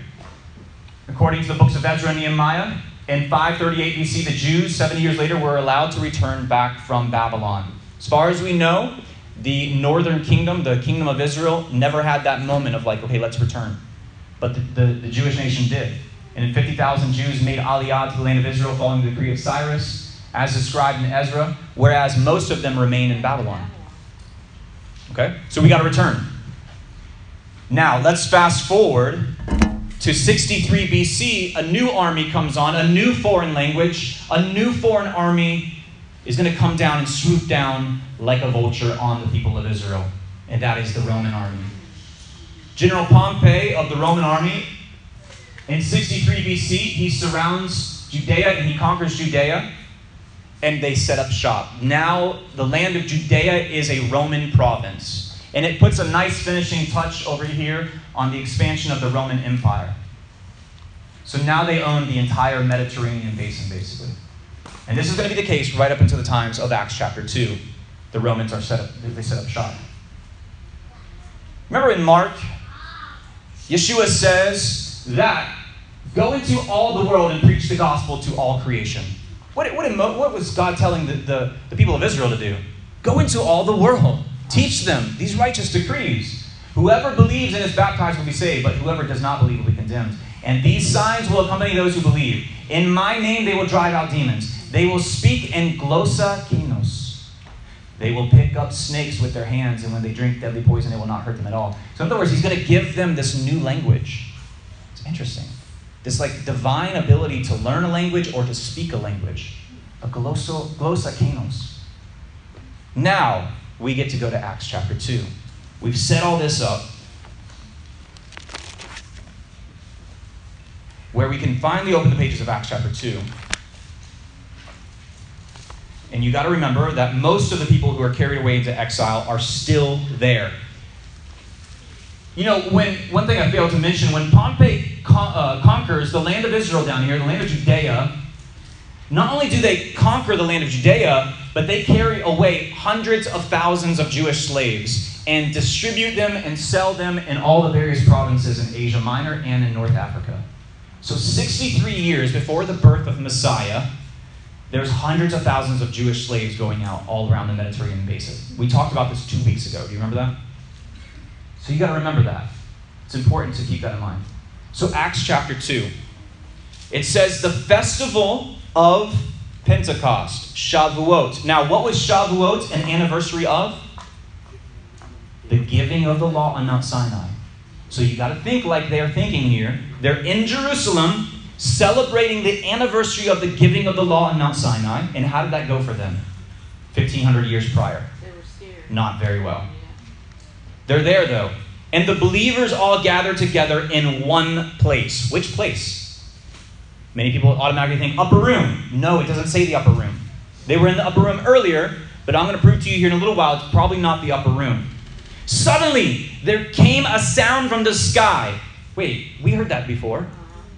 according to the books of Ezra and Nehemiah, in 538 BC, the Jews, 70 years later, were allowed to return back from Babylon. As far as we know, the northern kingdom, the kingdom of Israel, never had that moment of like, okay, let's return. But the, the, the Jewish nation did. And 50,000 Jews made aliyah to the land of Israel following the decree of Cyrus, as described in Ezra, whereas most of them remain in Babylon. Okay? So we got to return. Now, let's fast forward to 63 BC. A new army comes on, a new foreign language, a new foreign army is going to come down and swoop down like a vulture on the people of Israel, and that is the Roman army. General Pompey of the Roman army in 63 BC, he surrounds Judea and he conquers Judea, and they set up shop. Now, the land of Judea is a Roman province. And it puts a nice finishing touch over here on the expansion of the Roman Empire. So now they own the entire Mediterranean basin, basically. And this is going to be the case right up until the times of Acts chapter 2. The Romans are set up, they set up shop. Remember in Mark, Yeshua says that go into all the world and preach the gospel to all creation. What, what, what was God telling the, the, the people of Israel to do? Go into all the world. Teach them these righteous decrees. Whoever believes and is baptized will be saved, but whoever does not believe will be condemned. And these signs will accompany those who believe. In my name they will drive out demons. They will speak in glossa kinos. They will pick up snakes with their hands, and when they drink deadly poison, it will not hurt them at all. So, in other words, he's going to give them this new language. It's interesting. This like divine ability to learn a language or to speak a language. A glossa kinos. Now, we get to go to Acts chapter 2. We've set all this up where we can finally open the pages of Acts chapter 2. And you got to remember that most of the people who are carried away into exile are still there. You know, when one thing I failed to mention, when Pompey con- uh, conquers the land of Israel down here, the land of Judea, not only do they conquer the land of Judea, but they carry away hundreds of thousands of Jewish slaves and distribute them and sell them in all the various provinces in Asia Minor and in North Africa. So, 63 years before the birth of Messiah, there's hundreds of thousands of Jewish slaves going out all around the Mediterranean basin. We talked about this two weeks ago. Do you remember that? So, you got to remember that. It's important to keep that in mind. So, Acts chapter 2. It says, the festival of Pentecost, Shavuot. Now, what was Shavuot an anniversary of? The giving of the law on Mount Sinai. So you got to think like they're thinking here. They're in Jerusalem celebrating the anniversary of the giving of the law on Mount Sinai. And how did that go for them? 1500 years prior.
They were scared.
Not very well. They're there though. And the believers all gather together in one place. Which place? Many people automatically think upper room. No, it doesn't say the upper room. They were in the upper room earlier, but I'm going to prove to you here in a little while it's probably not the upper room. Suddenly, there came a sound from the sky. Wait, we heard that before.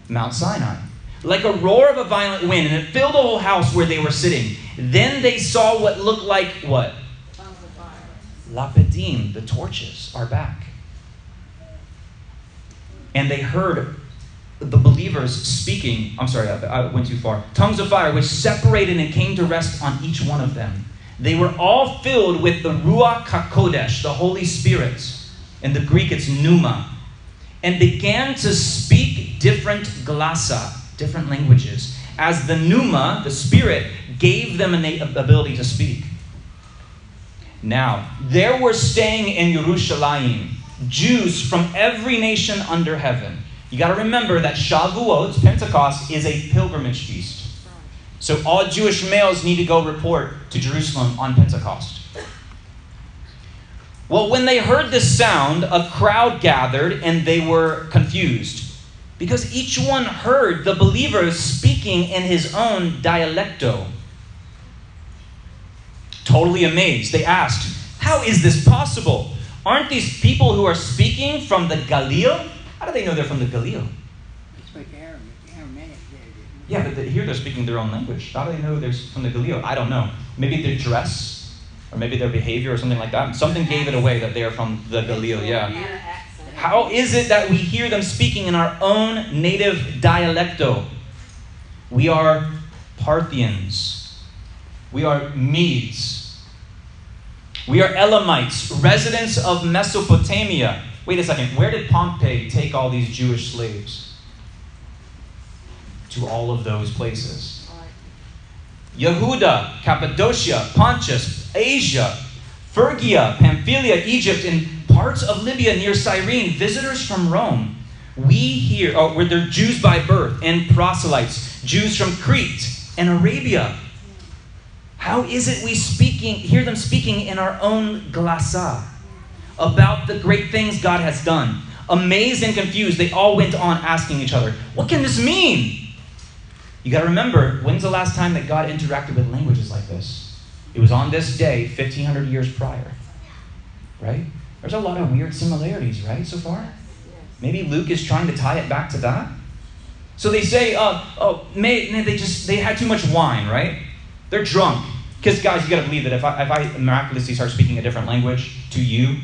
Mount Sinai. Like a roar of a violent wind, and it filled the whole house where they were sitting. Then they saw what looked like what?
Tongues of fire.
Lapidim, the torches, are back. And they heard the believers speaking. I'm sorry, I, I went too far. Tongues of fire, which separated and came to rest on each one of them. They were all filled with the Ruach HaKodesh, the Holy Spirit. In the Greek, it's pneuma. And began to speak different glossa, different languages, as the pneuma, the Spirit, gave them an ability to speak. Now, there were staying in Jerusalem Jews from every nation under heaven. You got to remember that Shavuot, Pentecost, is a pilgrimage feast. So all Jewish males need to go report to Jerusalem on Pentecost. Well, when they heard this sound, a crowd gathered and they were confused because each one heard the believer speaking in his own dialecto. Totally amazed, they asked, How is this possible? Aren't these people who are speaking from the Galil? How do they know they're from the Galil?
They speak Arabic, Aramaic there, didn't they?
Yeah, but the, here they're speaking their own language. How do they know they're from the Galil? I don't know. Maybe their dress, or maybe their behavior, or something like that. Something gave it away that they are from the Galil. Yeah.
And an accent.
How is it that we hear them speaking in our own native dialecto? We are Parthians. We are Medes. We are Elamites, residents of Mesopotamia. Wait a second, where did Pompey take all these Jewish slaves? To all of those places. Yehuda, Cappadocia, Pontus, Asia, Phrygia, Pamphylia, Egypt, and parts of Libya near Cyrene, visitors from Rome. We here, oh, where they're Jews by birth and proselytes, Jews from Crete and Arabia. How is it we speaking, hear them speaking in our own glossa about the great things God has done? Amazed and confused, they all went on asking each other, What can this mean? You got to remember, when's the last time that God interacted with languages like this? It was on this day, 1500 years prior. Right? There's a lot of weird similarities, right, so far? Maybe Luke is trying to tie it back to that. So they say, uh, oh, may, they just they had too much wine, right? They're drunk. Because guys, you got to believe that if I, if I miraculously start speaking a different language to you,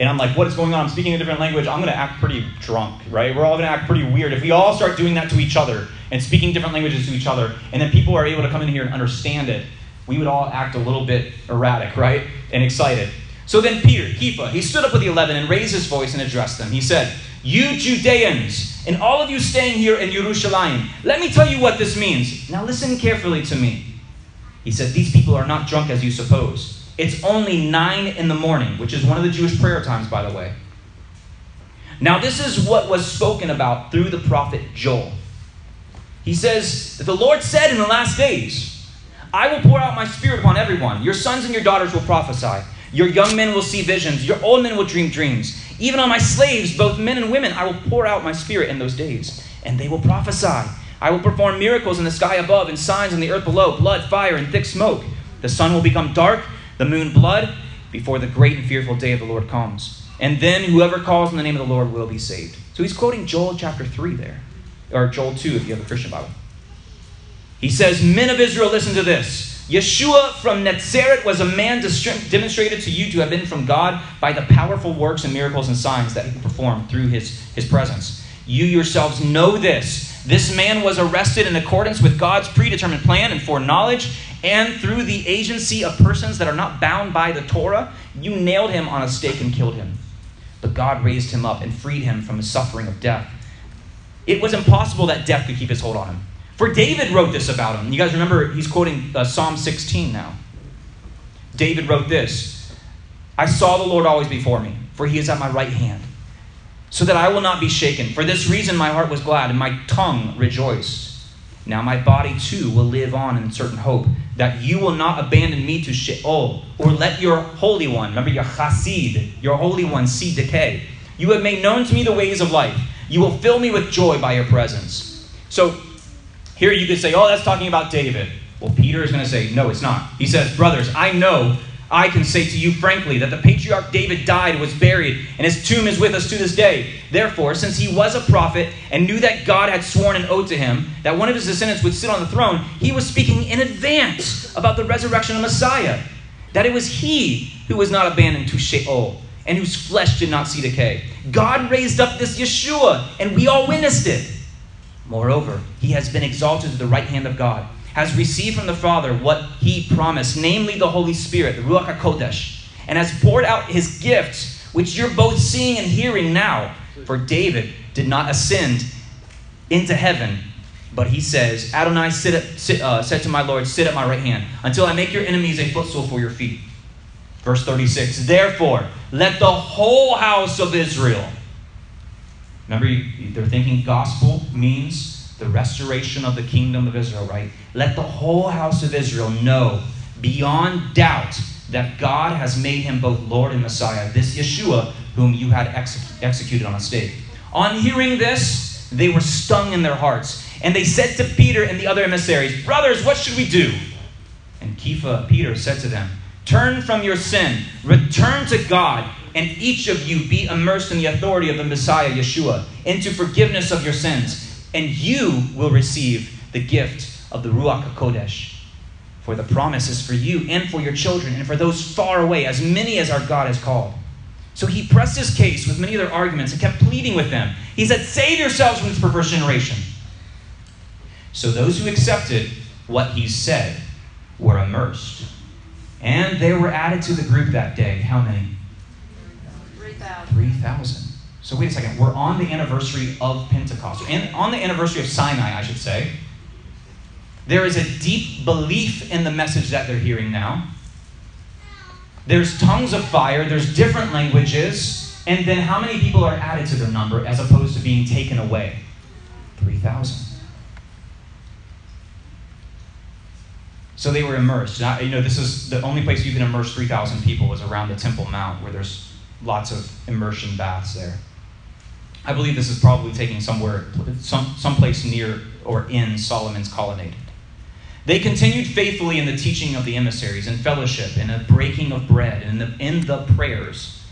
and I'm like, what is going on? I'm speaking a different language. I'm going to act pretty drunk, right? We're all going to act pretty weird. If we all start doing that to each other and speaking different languages to each other, and then people are able to come in here and understand it, we would all act a little bit erratic, right? And excited. So then Peter, Kepha, he stood up with the eleven and raised his voice and addressed them. He said, You Judeans, and all of you staying here in Jerusalem, let me tell you what this means. Now listen carefully to me. He said, These people are not drunk as you suppose. It's only nine in the morning, which is one of the Jewish prayer times, by the way. Now, this is what was spoken about through the prophet Joel. He says, The Lord said in the last days, I will pour out my spirit upon everyone. Your sons and your daughters will prophesy. Your young men will see visions. Your old men will dream dreams. Even on my slaves, both men and women, I will pour out my spirit in those days, and they will prophesy. I will perform miracles in the sky above and signs on the earth below blood, fire, and thick smoke. The sun will become dark, the moon blood, before the great and fearful day of the Lord comes. And then whoever calls on the name of the Lord will be saved. So he's quoting Joel chapter 3 there, or Joel 2 if you have a Christian Bible. He says, Men of Israel, listen to this. Yeshua from Nazareth was a man demonstrated to you to have been from God by the powerful works and miracles and signs that he performed through his, his presence. You yourselves know this. This man was arrested in accordance with God's predetermined plan and foreknowledge, and through the agency of persons that are not bound by the Torah, you nailed him on a stake and killed him. But God raised him up and freed him from the suffering of death. It was impossible that death could keep his hold on him. For David wrote this about him. You guys remember, he's quoting uh, Psalm 16 now. David wrote this I saw the Lord always before me, for he is at my right hand, so that I will not be shaken. For this reason, my heart was glad and my tongue rejoiced. Now my body too will live on in certain hope that you will not abandon me to Sheol, or let your Holy One, remember your Chasid, your Holy One, see decay. You have made known to me the ways of life. You will fill me with joy by your presence. So here you could say, oh, that's talking about David. Well, Peter is going to say, no, it's not. He says, brothers, I know, I can say to you frankly, that the patriarch David died, was buried, and his tomb is with us to this day. Therefore, since he was a prophet and knew that God had sworn an oath to him that one of his descendants would sit on the throne, he was speaking in advance about the resurrection of Messiah. That it was he who was not abandoned to Sheol and whose flesh did not see decay. God raised up this Yeshua, and we all witnessed it. Moreover, he has been exalted to the right hand of God, has received from the Father what he promised, namely the Holy Spirit, the Ruach HaKodesh, and has poured out his gifts, which you're both seeing and hearing now. For David did not ascend into heaven, but he says, Adonai sit at, sit, uh, said to my Lord, Sit at my right hand, until I make your enemies a footstool for your feet. Verse 36 Therefore, let the whole house of Israel Remember, they're thinking gospel means the restoration of the kingdom of Israel, right? Let the whole house of Israel know beyond doubt that God has made him both Lord and Messiah, this Yeshua, whom you had ex- executed on a stake. On hearing this, they were stung in their hearts. And they said to Peter and the other emissaries, Brothers, what should we do? And Kepha, Peter, said to them, Turn from your sin, return to God and each of you be immersed in the authority of the Messiah, Yeshua, into forgiveness of your sins, and you will receive the gift of the Ruach HaKodesh. For the promise is for you and for your children and for those far away, as many as our God has called. So he pressed his case with many other arguments and kept pleading with them. He said, Save yourselves from this perverse generation. So those who accepted what he said were immersed. And they were added to the group that day. How many? 3,000. So wait a second. We're on the anniversary of Pentecost. And on the anniversary of Sinai, I should say. There is a deep belief in the message that they're hearing now. There's tongues of fire, there's different languages, and then how many people are added to their number as opposed to being taken away? 3,000. So they were immersed. Now, you know, this is the only place you can immerse 3,000 people is around the Temple Mount, where there's lots of immersion baths there. I believe this is probably taking somewhere, some someplace near or in Solomon's colonnade. They continued faithfully in the teaching of the emissaries, in fellowship, in the breaking of bread, and in the, in the prayers.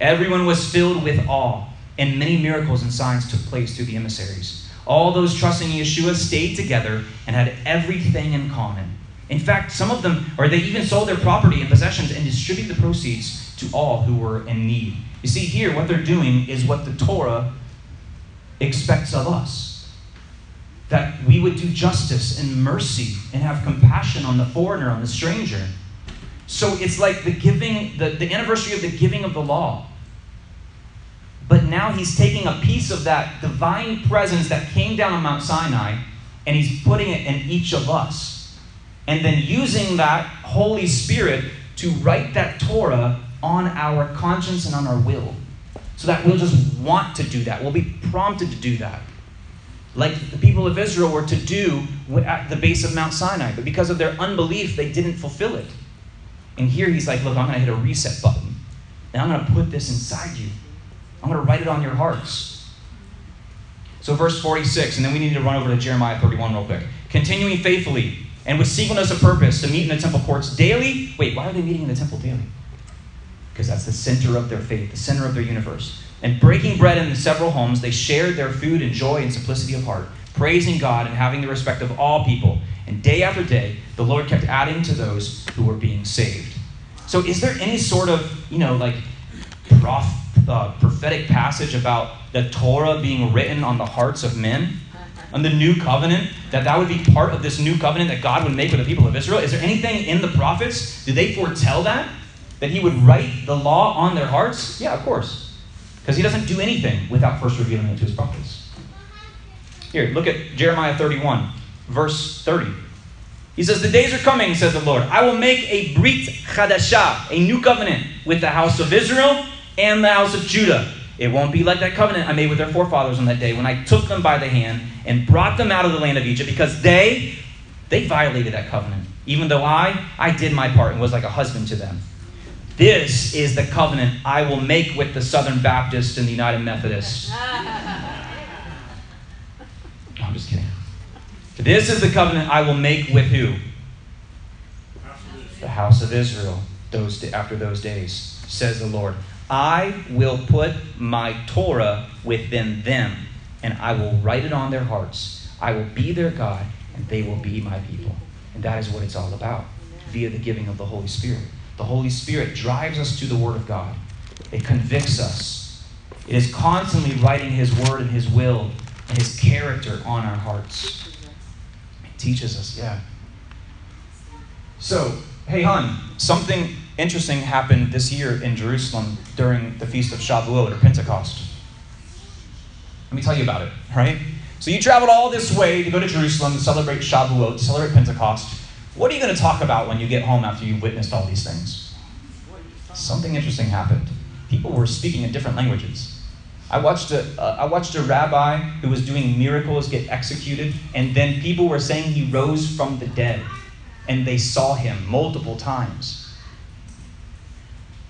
Everyone was filled with awe, and many miracles and signs took place through the emissaries. All those trusting Yeshua stayed together and had everything in common. In fact, some of them, or they even sold their property and possessions and distributed the proceeds to all who were in need. You see, here, what they're doing is what the Torah expects of us that we would do justice and mercy and have compassion on the foreigner, on the stranger. So it's like the giving, the, the anniversary of the giving of the law. But now he's taking a piece of that divine presence that came down on Mount Sinai and he's putting it in each of us. And then using that Holy Spirit to write that Torah on our conscience and on our will. So that we'll just want to do that. We'll be prompted to do that. Like the people of Israel were to do at the base of Mount Sinai. But because of their unbelief, they didn't fulfill it. And here he's like, look, I'm going to hit a reset button. And I'm going to put this inside you. I'm going to write it on your hearts. So, verse 46, and then we need to run over to Jeremiah 31 real quick. Continuing faithfully and with singleness of purpose to meet in the temple courts daily. Wait, why are they meeting in the temple daily? Because that's the center of their faith, the center of their universe. And breaking bread in the several homes, they shared their food and joy and simplicity of heart, praising God and having the respect of all people. And day after day, the Lord kept adding to those who were being saved. So, is there any sort of, you know, like prof, uh, prophetic passage about the Torah being written on the hearts of men? On the new covenant, that that would be part of this new covenant that God would make with the people of Israel? Is there anything in the prophets? Did they foretell that? That he would write the law on their hearts? Yeah, of course. Because he doesn't do anything without first revealing it to his prophets. Here, look at Jeremiah 31, verse 30. He says, The days are coming, says the Lord. I will make a brit chadashah, a new covenant with the house of Israel and the house of Judah. It won't be like that covenant I made with their forefathers on that day when I took them by the hand and brought them out of the land of Egypt because they they violated that covenant. Even though I I did my part and was like a husband to them. This is the covenant I will make with the Southern Baptist and the United Methodists. No, I'm just kidding. This is the covenant I will make with who? The house of Israel. Those after those days, says the Lord. I will put my Torah within them, and I will write it on their hearts. I will be their God, and they will be my people. And that is what it's all about via the giving of the Holy Spirit. The Holy Spirit drives us to the Word of God, it convicts us. It is constantly writing His Word and His will and His character on our hearts. It teaches us, yeah. So, hey, hon, something interesting happened this year in Jerusalem during the Feast of Shavuot or Pentecost. Let me tell you about it, right? So you traveled all this way to go to Jerusalem to celebrate Shavuot, to celebrate Pentecost. What are you going to talk about when you get home after you've witnessed all these things? Something interesting happened. People were speaking in different languages. I watched a, uh, I watched a rabbi who was doing miracles get executed, and then people were saying he rose from the dead, and they saw him multiple times.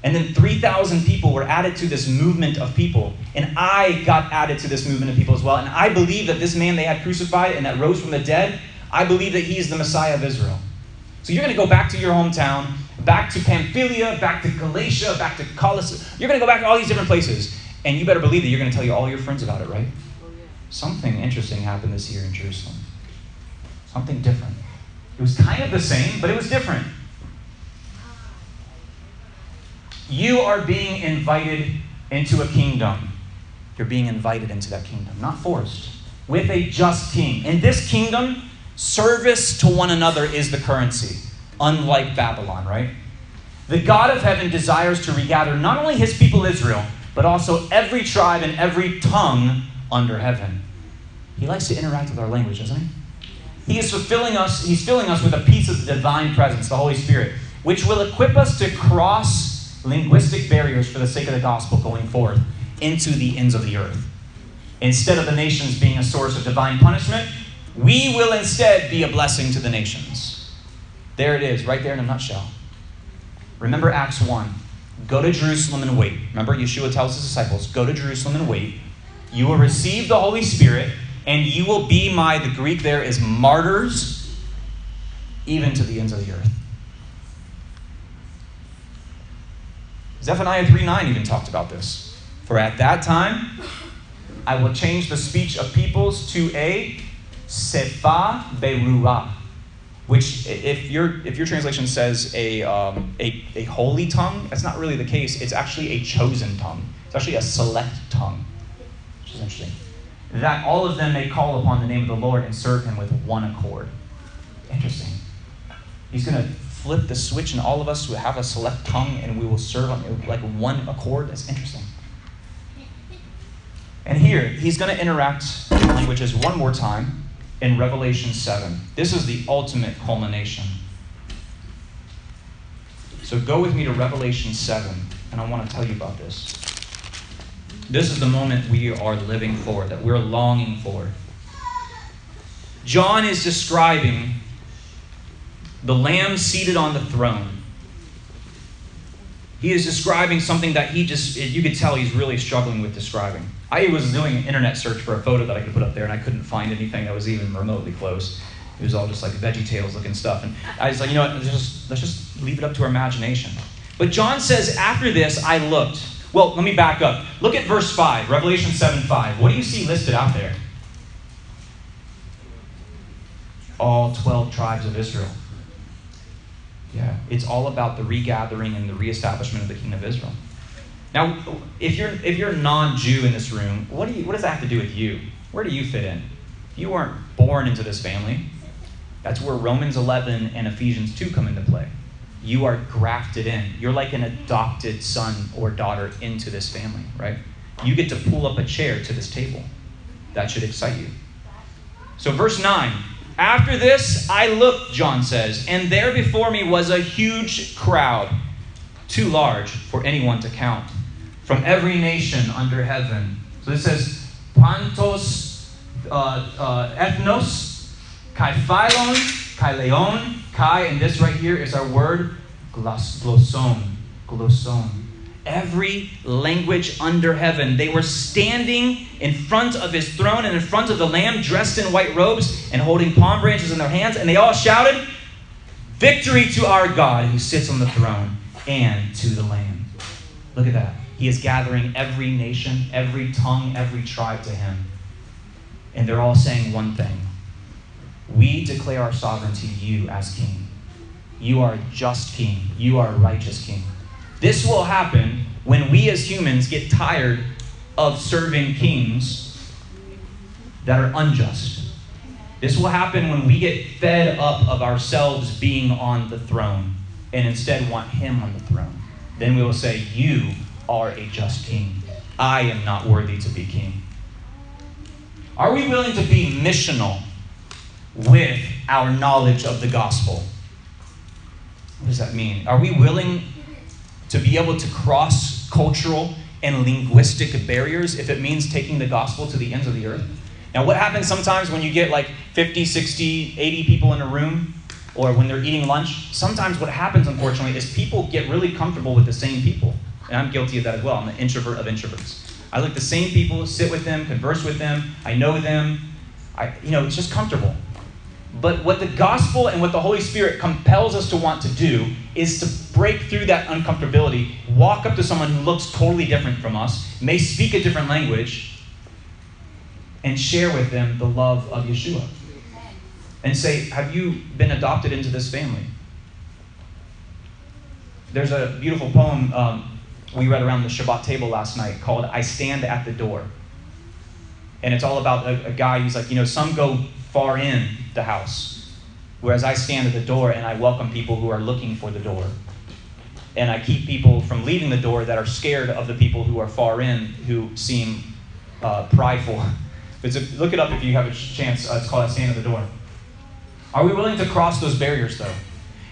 And then 3,000 people were added to this movement of people. And I got added to this movement of people as well. And I believe that this man they had crucified and that rose from the dead, I believe that he is the Messiah of Israel. So you're going to go back to your hometown, back to Pamphylia, back to Galatia, back to Colossus. You're going to go back to all these different places. And you better believe that you're going to tell you all your friends about it, right? Something interesting happened this year in Jerusalem. Something different. It was kind of the same, but it was different. You are being invited into a kingdom. You're being invited into that kingdom, not forced, with a just king. In this kingdom, service to one another is the currency, unlike Babylon, right? The God of heaven desires to regather not only his people Israel, but also every tribe and every tongue under heaven. He likes to interact with our language, doesn't he? He is fulfilling us, he's filling us with a piece of the divine presence, the Holy Spirit, which will equip us to cross linguistic barriers for the sake of the gospel going forth into the ends of the earth. Instead of the nations being a source of divine punishment, we will instead be a blessing to the nations. There it is, right there in a nutshell. Remember Acts 1. Go to Jerusalem and wait. Remember, Yeshua tells his disciples, Go to Jerusalem and wait. You will receive the Holy Spirit, and you will be my, the Greek there is martyrs, even to the ends of the earth. Zephaniah 3 9 even talked about this. For at that time, I will change the speech of peoples to a sefa berurah, which, if your, if your translation says a, um, a, a holy tongue, that's not really the case. It's actually a chosen tongue. It's actually a select tongue, which is interesting. That all of them may call upon the name of the Lord and serve him with one accord. Interesting. He's going to flip the switch and all of us will have a select tongue and we will serve on like one accord. That's interesting. And here, he's going to interact with languages one more time in Revelation 7. This is the ultimate culmination. So go with me to Revelation 7, and I want to tell you about this. This is the moment we are living for, that we're longing for. John is describing the Lamb seated on the throne. He is describing something that he just, you could tell he's really struggling with describing. I was doing an internet search for a photo that I could put up there, and I couldn't find anything that was even remotely close. It was all just like Veggie Tales looking stuff. And I was like, you know what? Let's just, let's just leave it up to our imagination. But John says, after this, I looked. Well, let me back up. Look at verse 5, Revelation 7 5. What do you see listed out there? All 12 tribes of Israel. Yeah, it's all about the regathering and the reestablishment of the kingdom of Israel. Now, if you're if you're non-Jew in this room, what do you what does that have to do with you? Where do you fit in? You weren't born into this family. That's where Romans 11 and Ephesians 2 come into play. You are grafted in. You're like an adopted son or daughter into this family, right? You get to pull up a chair to this table. That should excite you. So, verse 9 After this, I looked, John says, and there before me was a huge crowd, too large for anyone to count, from every nation under heaven. So, this says, Pantos, uh, uh, ethnos, Kai philon, Kai leon, Kai, and this right here is our word glosson. Glosson. Every language under heaven. They were standing in front of his throne and in front of the Lamb, dressed in white robes and holding palm branches in their hands, and they all shouted, Victory to our God who sits on the throne and to the Lamb. Look at that. He is gathering every nation, every tongue, every tribe to him. And they're all saying one thing we declare our sovereignty to you as king. You are a just king. You are a righteous king. This will happen when we as humans get tired of serving kings that are unjust. This will happen when we get fed up of ourselves being on the throne and instead want him on the throne. Then we will say, You are a just king. I am not worthy to be king. Are we willing to be missional with our knowledge of the gospel. What does that mean? Are we willing to be able to cross cultural and linguistic barriers if it means taking the gospel to the ends of the earth? Now, what happens sometimes when you get like 50, 60, 80 people in a room or when they're eating lunch? Sometimes what happens, unfortunately, is people get really comfortable with the same people. And I'm guilty of that as well. I'm an introvert of introverts. I like the same people, sit with them, converse with them. I know them. I, you know, it's just comfortable. But what the gospel and what the Holy Spirit compels us to want to do is to break through that uncomfortability, walk up to someone who looks totally different from us, may speak a different language, and share with them the love of Yeshua. And say, Have you been adopted into this family? There's a beautiful poem um, we read around the Shabbat table last night called I Stand at the Door. And it's all about a, a guy who's like, you know, some go far in the house. Whereas I stand at the door and I welcome people who are looking for the door. And I keep people from leaving the door that are scared of the people who are far in, who seem uh, prideful. It's a, look it up if you have a chance. Uh, it's called I Stand at the Door. Are we willing to cross those barriers, though?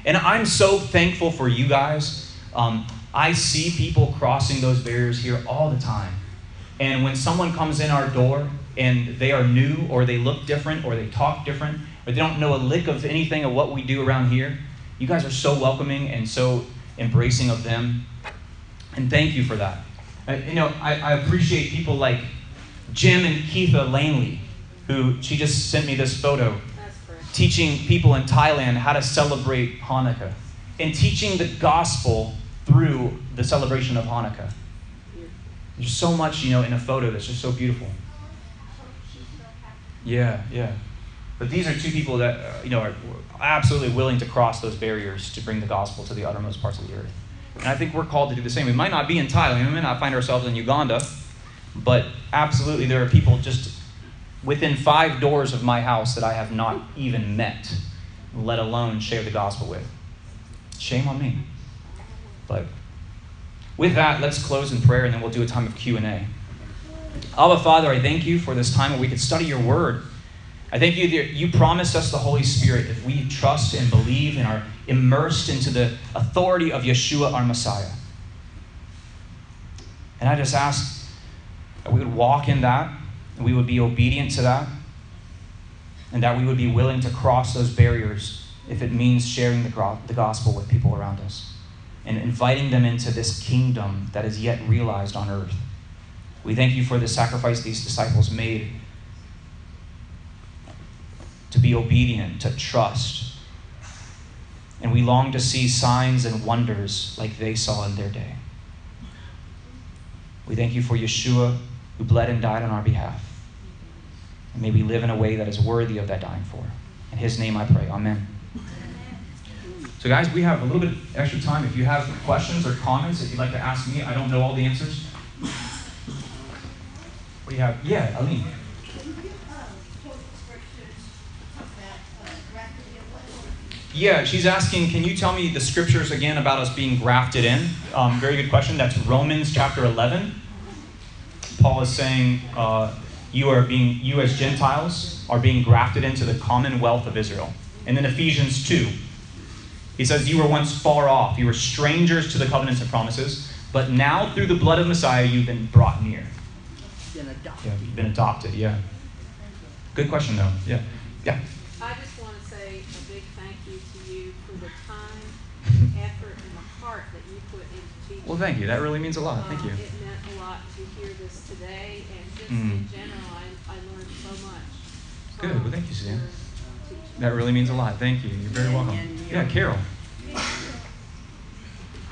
And I'm so thankful for you guys. Um, I see people crossing those barriers here all the time. And when someone comes in our door and they are new or they look different or they talk different or they don't know a lick of anything of what we do around here, you guys are so welcoming and so embracing of them. And thank you for that. I, you know, I, I appreciate people like Jim and Keitha Langley, who she just sent me this photo, teaching people in Thailand how to celebrate Hanukkah and teaching the gospel through the celebration of Hanukkah. There's so much, you know, in a photo that's just so beautiful. Yeah, yeah. But these are two people that, uh, you know, are absolutely willing to cross those barriers to bring the gospel to the uttermost parts of the earth. And I think we're called to do the same. We might not be in Thailand, we might not find ourselves in Uganda, but absolutely there are people just within five doors of my house that I have not even met, let alone share the gospel with. Shame on me. But with that, let's close in prayer and then we'll do a time of Q&A. Abba, Father, I thank you for this time where we could study your word. I thank you that you promised us the Holy Spirit if we trust and believe and are immersed into the authority of Yeshua, our Messiah. And I just ask that we would walk in that, and we would be obedient to that, and that we would be willing to cross those barriers if it means sharing the, the gospel with people around us and inviting them into this kingdom that is yet realized on earth. We thank you for the sacrifice these disciples made to be obedient, to trust. And we long to see signs and wonders like they saw in their day. We thank you for Yeshua, who bled and died on our behalf. And may we live in a way that is worthy of that dying for. In his name I pray. Amen. So, guys, we have a little bit extra time. If you have questions or comments that you'd like to ask me, I don't know all the answers. What do you have? Yeah, Aline. Yeah, she's asking, can you tell me the scriptures again about us being grafted in? Um, very good question. That's Romans chapter 11. Paul is saying, uh, you are being, you as Gentiles are being grafted into the commonwealth of Israel. And then Ephesians 2. He says, You were once far off. You were strangers to the covenants and promises, but now through the blood of Messiah, you've been brought near.
Been adopted.
Yeah, you've been adopted, yeah. Good question, though. Yeah. Yeah.
I just want to say a big thank you to you for the time, effort, and the heart that you put into teaching.
Well, thank you. That really means a lot. Thank
Um,
you.
It meant a lot to hear this today, and just
Mm.
in general, I, I learned so much.
Good. Well, thank you, Suzanne.
Your teaching.
That really means a lot. Thank you. You're very
And-
welcome.
and
Yeah, Carol.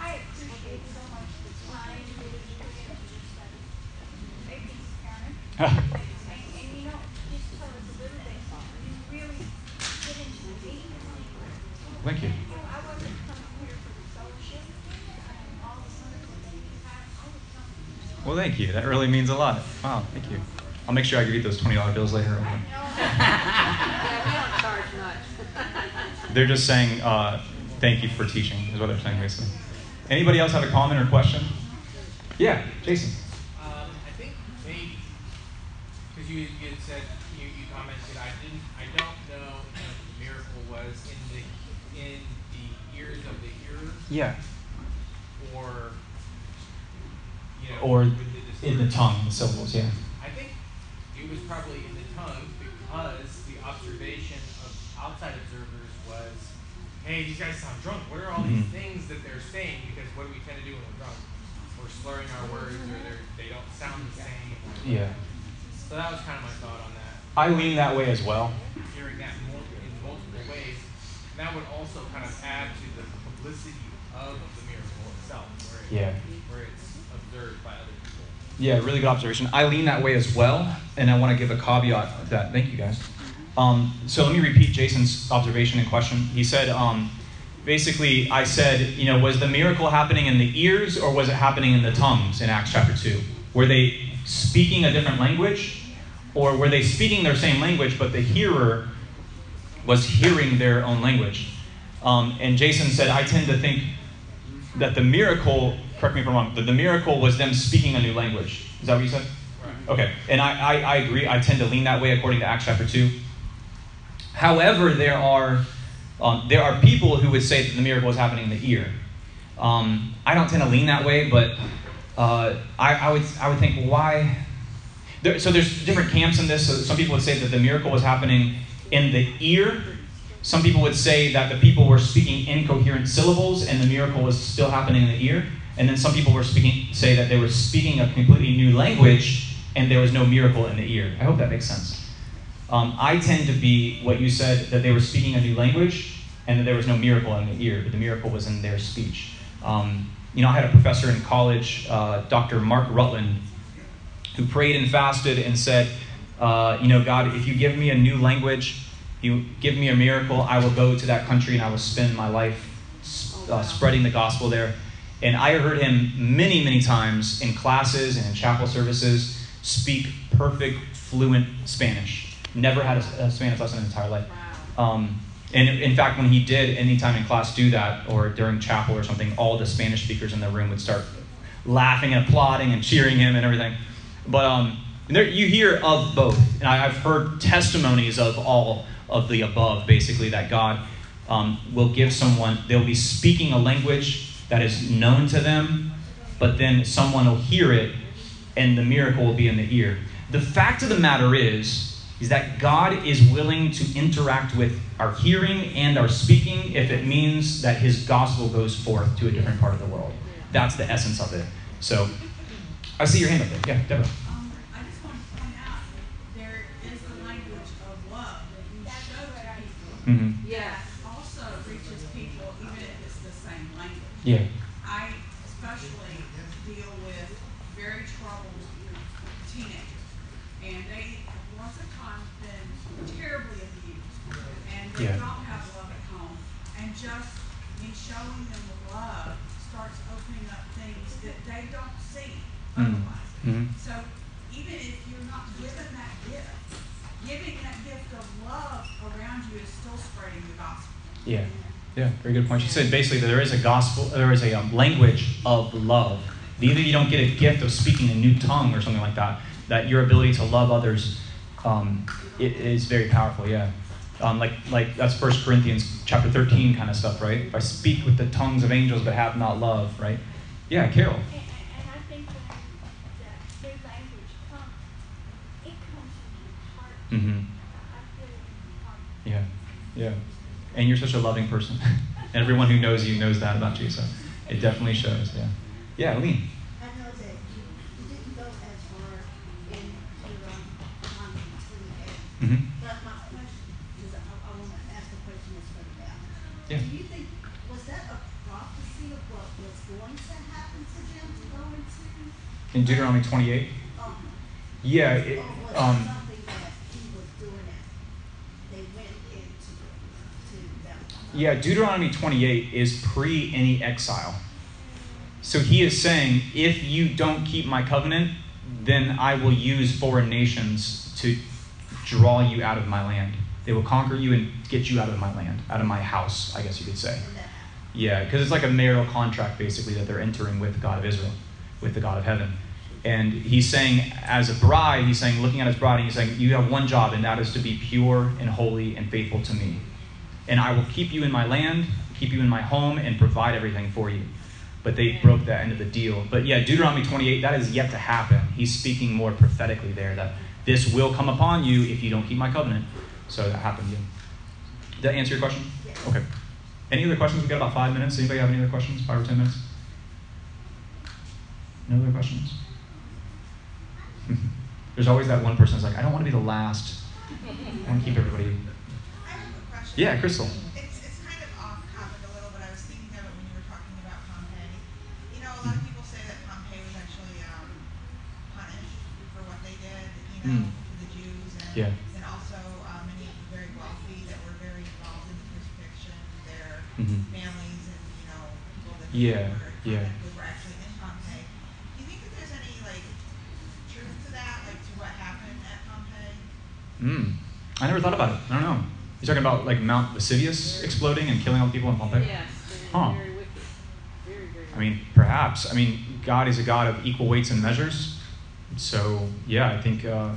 I appreciate so much the time that you put into this study. Maybe it's parent. And, and you don't just tell us a little bit, you really get into the meat.
Thank you.
You know, I wasn't coming here for the fellowship and all the Sundays that you have, I was coming.
Well, thank you. That really means a lot. Wow, thank you. I'll make sure I get those $20 bills later. They're just saying, uh, thank you for teaching, is what they're saying, basically. Anybody else have a comment or question? Yeah, Jason.
Um, I think maybe because you, you had said you, you commented I didn't I don't know if the miracle was in the in the ears of the hearer
Yeah.
or you know
Or
with the
in the tongue, the syllables, yeah.
I think it was probably in the tongue because the observation of outside observers was, hey, these guys sound drunk. What are all these
Mhm.
things that they're saying? Because what do we tend to do when we're drunk? We're slurring our words or they're, don't sound the same.
Yeah.
So that was kind of my thought on that.
I lean that way as well.
Hearing that in multiple ways, and that would also kind of add to the publicity of the miracle itself, where, it,
Yeah.
where it's observed by other people.
Yeah, really good observation. I lean that way as well, and I want to give a caveat to that. Thank you, guys. Um, so let me repeat Jason's observation and question. He said, um, basically, I said, you know, was the miracle happening in the ears or was it happening in the tongues in Acts chapter 2? Were they speaking a different language or were they speaking their same language, but the hearer was hearing their own language? Um, and Jason said, I tend to think that the miracle, correct me if I'm wrong, that the miracle was them speaking a new language. Is that what you said?
Right.
Okay, and I, I, I agree. I tend to lean that way according to Acts chapter 2. However, there are, um, there are people who would say that the miracle is happening in the ear. Um, I don't tend to lean that way, but uh, I, I, would, I would think, why? There, so there's different camps in this. So some people would say that the miracle was happening in the ear. Some people would say that the people were speaking incoherent syllables and the miracle was still happening in the ear. And then some people were speaking, say that they were speaking a completely new language and there was no miracle in the ear. I hope that makes sense. Um, I tend to be what you said that they were speaking a new language and that there was no miracle in the ear, but the miracle was in their speech. Um, you know, I had a professor in college, uh, Dr. Mark Rutland, who prayed and fasted and said, uh, You know, God, if you give me a new language, you give me a miracle, I will go to that country and I will spend my life uh, spreading the gospel there. And I heard him many, many times in classes and in chapel services speak perfect, fluent Spanish. Never had a, a Spanish lesson in his entire life. Um, and in fact, when he did any time in class do that, or during chapel or something, all the Spanish speakers in the room would start laughing and applauding and cheering him and everything. But um, there, you hear of both, and I, I've heard testimonies of all of the above. Basically, that God um, will give someone; they'll be speaking a language that is known to them, but then someone will hear it, and the miracle will be in the ear. The fact of the matter is, is that God is willing to interact with our hearing and our speaking if it means that His gospel goes forth to a different part of the world. That's the essence of it. So, I see your hand up there. Yeah, Deborah.
Um, I just want to point out, there is the language of love that you showed
Mm-hmm.
Yes.
also reaches people even if it's the same language.
Yeah.
I especially deal with very troubled teenagers, and they have once upon been terribly abused, and they
Yeah.
don't have love at home, and just me showing them love starts opening up things that they don't see
Mm.
otherwise.
Mm-hmm.
So even if you're not given that gift, giving that gift of love around you is still spreading the gospel.
Yeah, yeah, very good point. She said basically that there is a gospel, there is a um, language of love. Either you don't get a gift of speaking a new tongue or something like that, that your ability to love others um, it is very powerful. Yeah, um, like like that's First Corinthians chapter thirteen kind of stuff, right? If I speak with the tongues of angels but have not love, right? Yeah, Carol. Mm-hmm.
I feel it in my heart.
Yeah, yeah. And you're such a loving person. Everyone who knows you knows that about you, so it definitely shows. Yeah. Yeah, Lean.
I know that you, you didn't go as far in Deuteronomy twenty-eight,
Mm-hmm.
but my question is, I, I wanna ask a question that's further down.
Yeah.
Do you think, was that a prophecy of what was going to happen to them to go into?
In Deuteronomy 28.
Um,
Yeah. It,
or was it
um,
something that he was doing as they went into, to Babylon?
Yeah, Deuteronomy 28 is pre any exile. So he is saying, if you don't keep my covenant, then I will use foreign nations to draw you out of my land. They will conquer you and get you out of my land, out of my house, I guess you could say. Yeah, because it's like a marital contract basically that they're entering with the God of Israel, with the God of heaven. And he's saying, as a bride, he's saying, looking at his bride, he's saying, You have one job, and that is to be pure and holy and faithful to me. And I will keep you in my land, keep you in my home, and provide everything for you. But they broke that end of the deal. But yeah, Deuteronomy 28, that is yet to happen. He's speaking more prophetically there that this will come upon you if you don't keep my covenant. So that happened, yeah. Did that answer your question?
Yes.
Okay. Any other questions? We've got about five minutes. Anybody have any other questions? Five or ten minutes? No other questions? There's always that one person that's like, I don't want to be the last. I want to keep everybody.
I have a question.
Yeah, Crystal.
It's, it's kind of off topic a little, but I was thinking of it when you were talking about Pompeii. You know, a lot of people say that Pompeii was actually um, punished for what they did, you know,
Mm.
to the Jews, and
Yeah.
and also uh, many of the very wealthy that were very involved in the crucifixion, their
Mhm.
families, and you know, people that
Yeah,
were,
yeah.
were actually in Pompeii. Do you think that there's any like truth to that, like to what happened at Pompeii?
Mm. I never thought about it. I don't know. You're talking about like Mount Vesuvius exploding and killing all the people in Pompeii?
Yes,
Huh.
very wicked. Very, very
I mean, perhaps. I mean, God is a God of equal weights and measures. So, yeah, I think uh,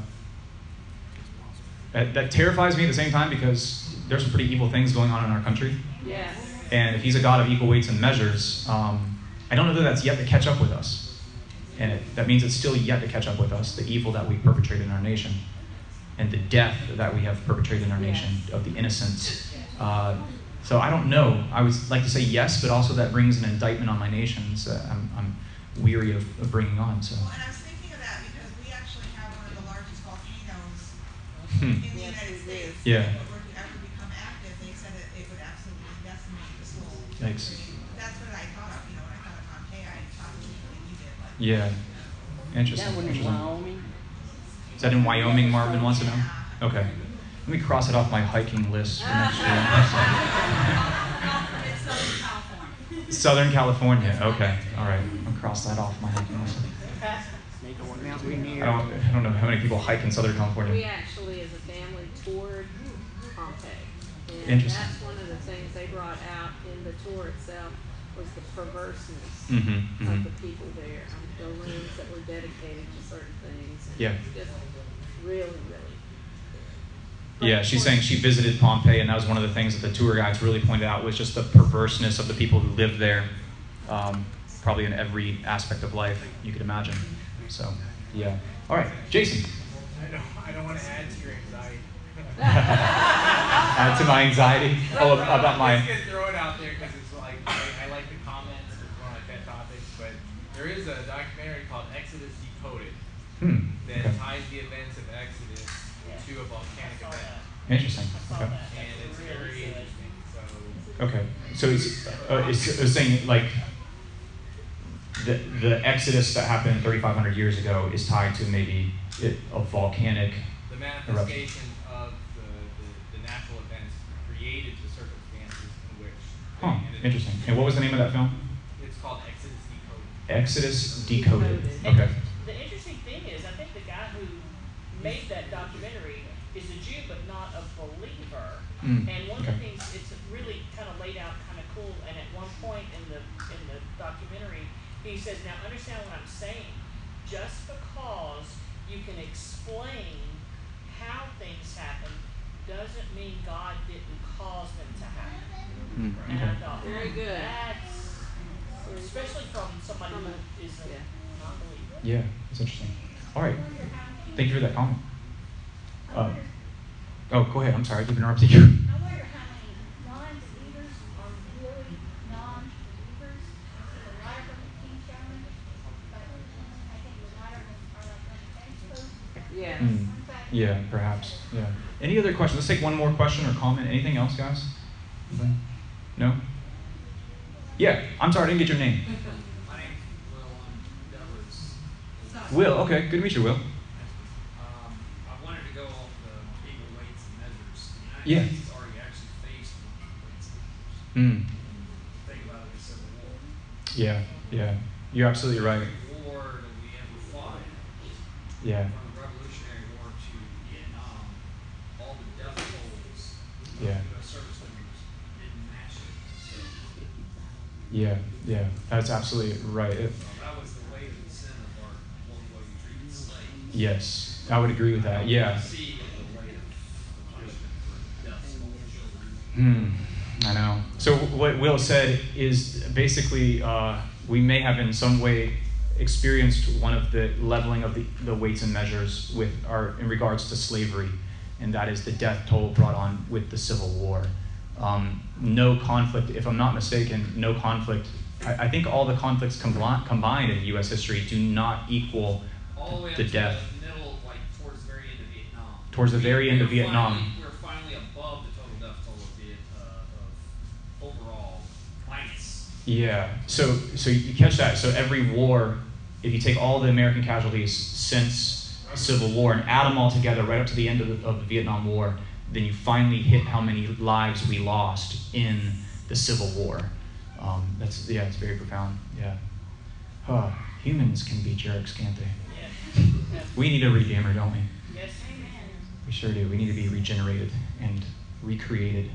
that, that terrifies me at the same time because there's some pretty evil things going on in our country.
Yes.
And if He's a God of equal weights and measures, um, I don't know that that's yet to catch up with us. And it, that means it's still yet to catch up with us, the evil that we perpetrate in our nation and the death that we have perpetrated in our nation of the innocents. Uh, so I don't know. I would like to say yes, but also that brings an indictment on my nations that I'm, I'm weary of, of bringing on. So.
Well, and I was thinking of that because we actually have one of the largest volcanoes
Hmm.
in the
Yes,
United States.
Yeah.
If it were become active, they said that it would absolutely decimate the soul.
Yikes.
That's what I thought of, you know, when I thought of Pompeii, I thought of what you did, but.
Yeah. Interesting.
That one in
Interesting.
Wyoming.
Is that in Wyoming, Marvin wants to know? Okay. Let me cross it off my hiking list for next year.
Southern California.
Southern California. Okay. All right. I'll cross that off my hiking list. I don't, I don't know how many people hike in Southern California.
We actually, as a family, toured Pompeii.
Interesting.
that's one of the things they brought out in the tour itself was the perverseness
Mm-hmm.
of
hmm
the people there. Um, the rooms that were dedicated to certain things. and
Yeah.
Just really, really.
Yeah, she's saying she visited Pompeii, and that was one of the things that the tour guides really pointed out was just the perverseness of the people who lived there, um, probably in every aspect of life you could imagine. So, yeah. All right, Jason.
I don't, I don't want to add to your anxiety.
Add to my anxiety. Oh, about my.
Just gonna throw it out there because it's like I, I like the comments. It's one of my pet topics, but there is a documentary called Exodus Decoded
Hmm.
that
Okay.
ties the events of Exodus to a volcanic event.
Interesting. Okay.
and it's
That's
very
good.
interesting. So
Okay. So it's, uh, it's, it's saying like the, the exodus that happened 3,500 years ago is tied to maybe it, a volcanic.
the manifestation of the, the, the natural events created the circumstances in which they
Huh. Interesting. And what was the name of that film?
It's called Exodus Decoded.
Exodus Decoded. Okay.
The interesting thing is, I think the guy who made that documentary is a Jew, but not a believer.
Mm,
And one of the things, it's really kind of laid out kind of cool. And at one point in the in the documentary, he says, "Now understand what I'm saying. Just because you can explain how things happen, doesn't mean God didn't cause them to happen."
Mm,
And I thought,
Very good.
That's especially from somebody
From
who
a- yeah.
non-believer.
Yeah, that's interesting. All right. Thank you for that comment. Uh, oh, go ahead. I'm sorry. I keep interrupting you.
I wonder how many non-believers are really non-believers. A lot of them keep showing, but I think a lot of them are like on Facebook.
Yes.
Mm, yeah, perhaps. Yeah. Any other questions? Let's take one more question or comment. Anything else, guys? No? Yeah. I'm sorry. I didn't get your name.
My name's Will, I'm.
Will. Okay. Good to meet you, Will.
Um, I wanted to go off the bigger weights and measures. The
Yeah.
United States already actually faced the weights and
Mm.
Think about it, Civil War.
Yeah. Yeah. You're absolutely right.
War that we ever fought,
Yeah.
from the Revolutionary War to Vietnam, all the death tolls
Yeah.
U.S. service members didn't match it. So,
Yeah. Yeah. That's absolutely right. It-
so that was the weight of the sin of our, what way we treated slaves.
yes. I would agree with that. Yeah.
See the weight of punishment for death toll children.
Hmm, I know. So what Will said is basically uh, we may have in some way experienced one of the leveling of the, the weights and measures with our in regards to slavery, and that is the death toll brought on with the Civil War. Um, no conflict, if I'm not mistaken, no conflict. I, I think all the conflicts combined, combined in U.S. history do not equal
all the way up
the death.
the middle, like towards the very end of Vietnam.
Towards the
We-
very end of Vietnam.
Finally, were finally above the total death toll of, Viet, uh, of overall minus.
Yeah. So so you catch that. So every war, if you take all the American casualties since the Civil War and add them all together right up to the end of the, of the Vietnam War, then you finally hit how many lives we lost in the Civil War. Um, that's yeah, it's very profound. Yeah. Huh. Humans can be jerks, can't they? We need a redeemer, don't we?
Yes. Amen.
We sure do. We need to be regenerated and recreated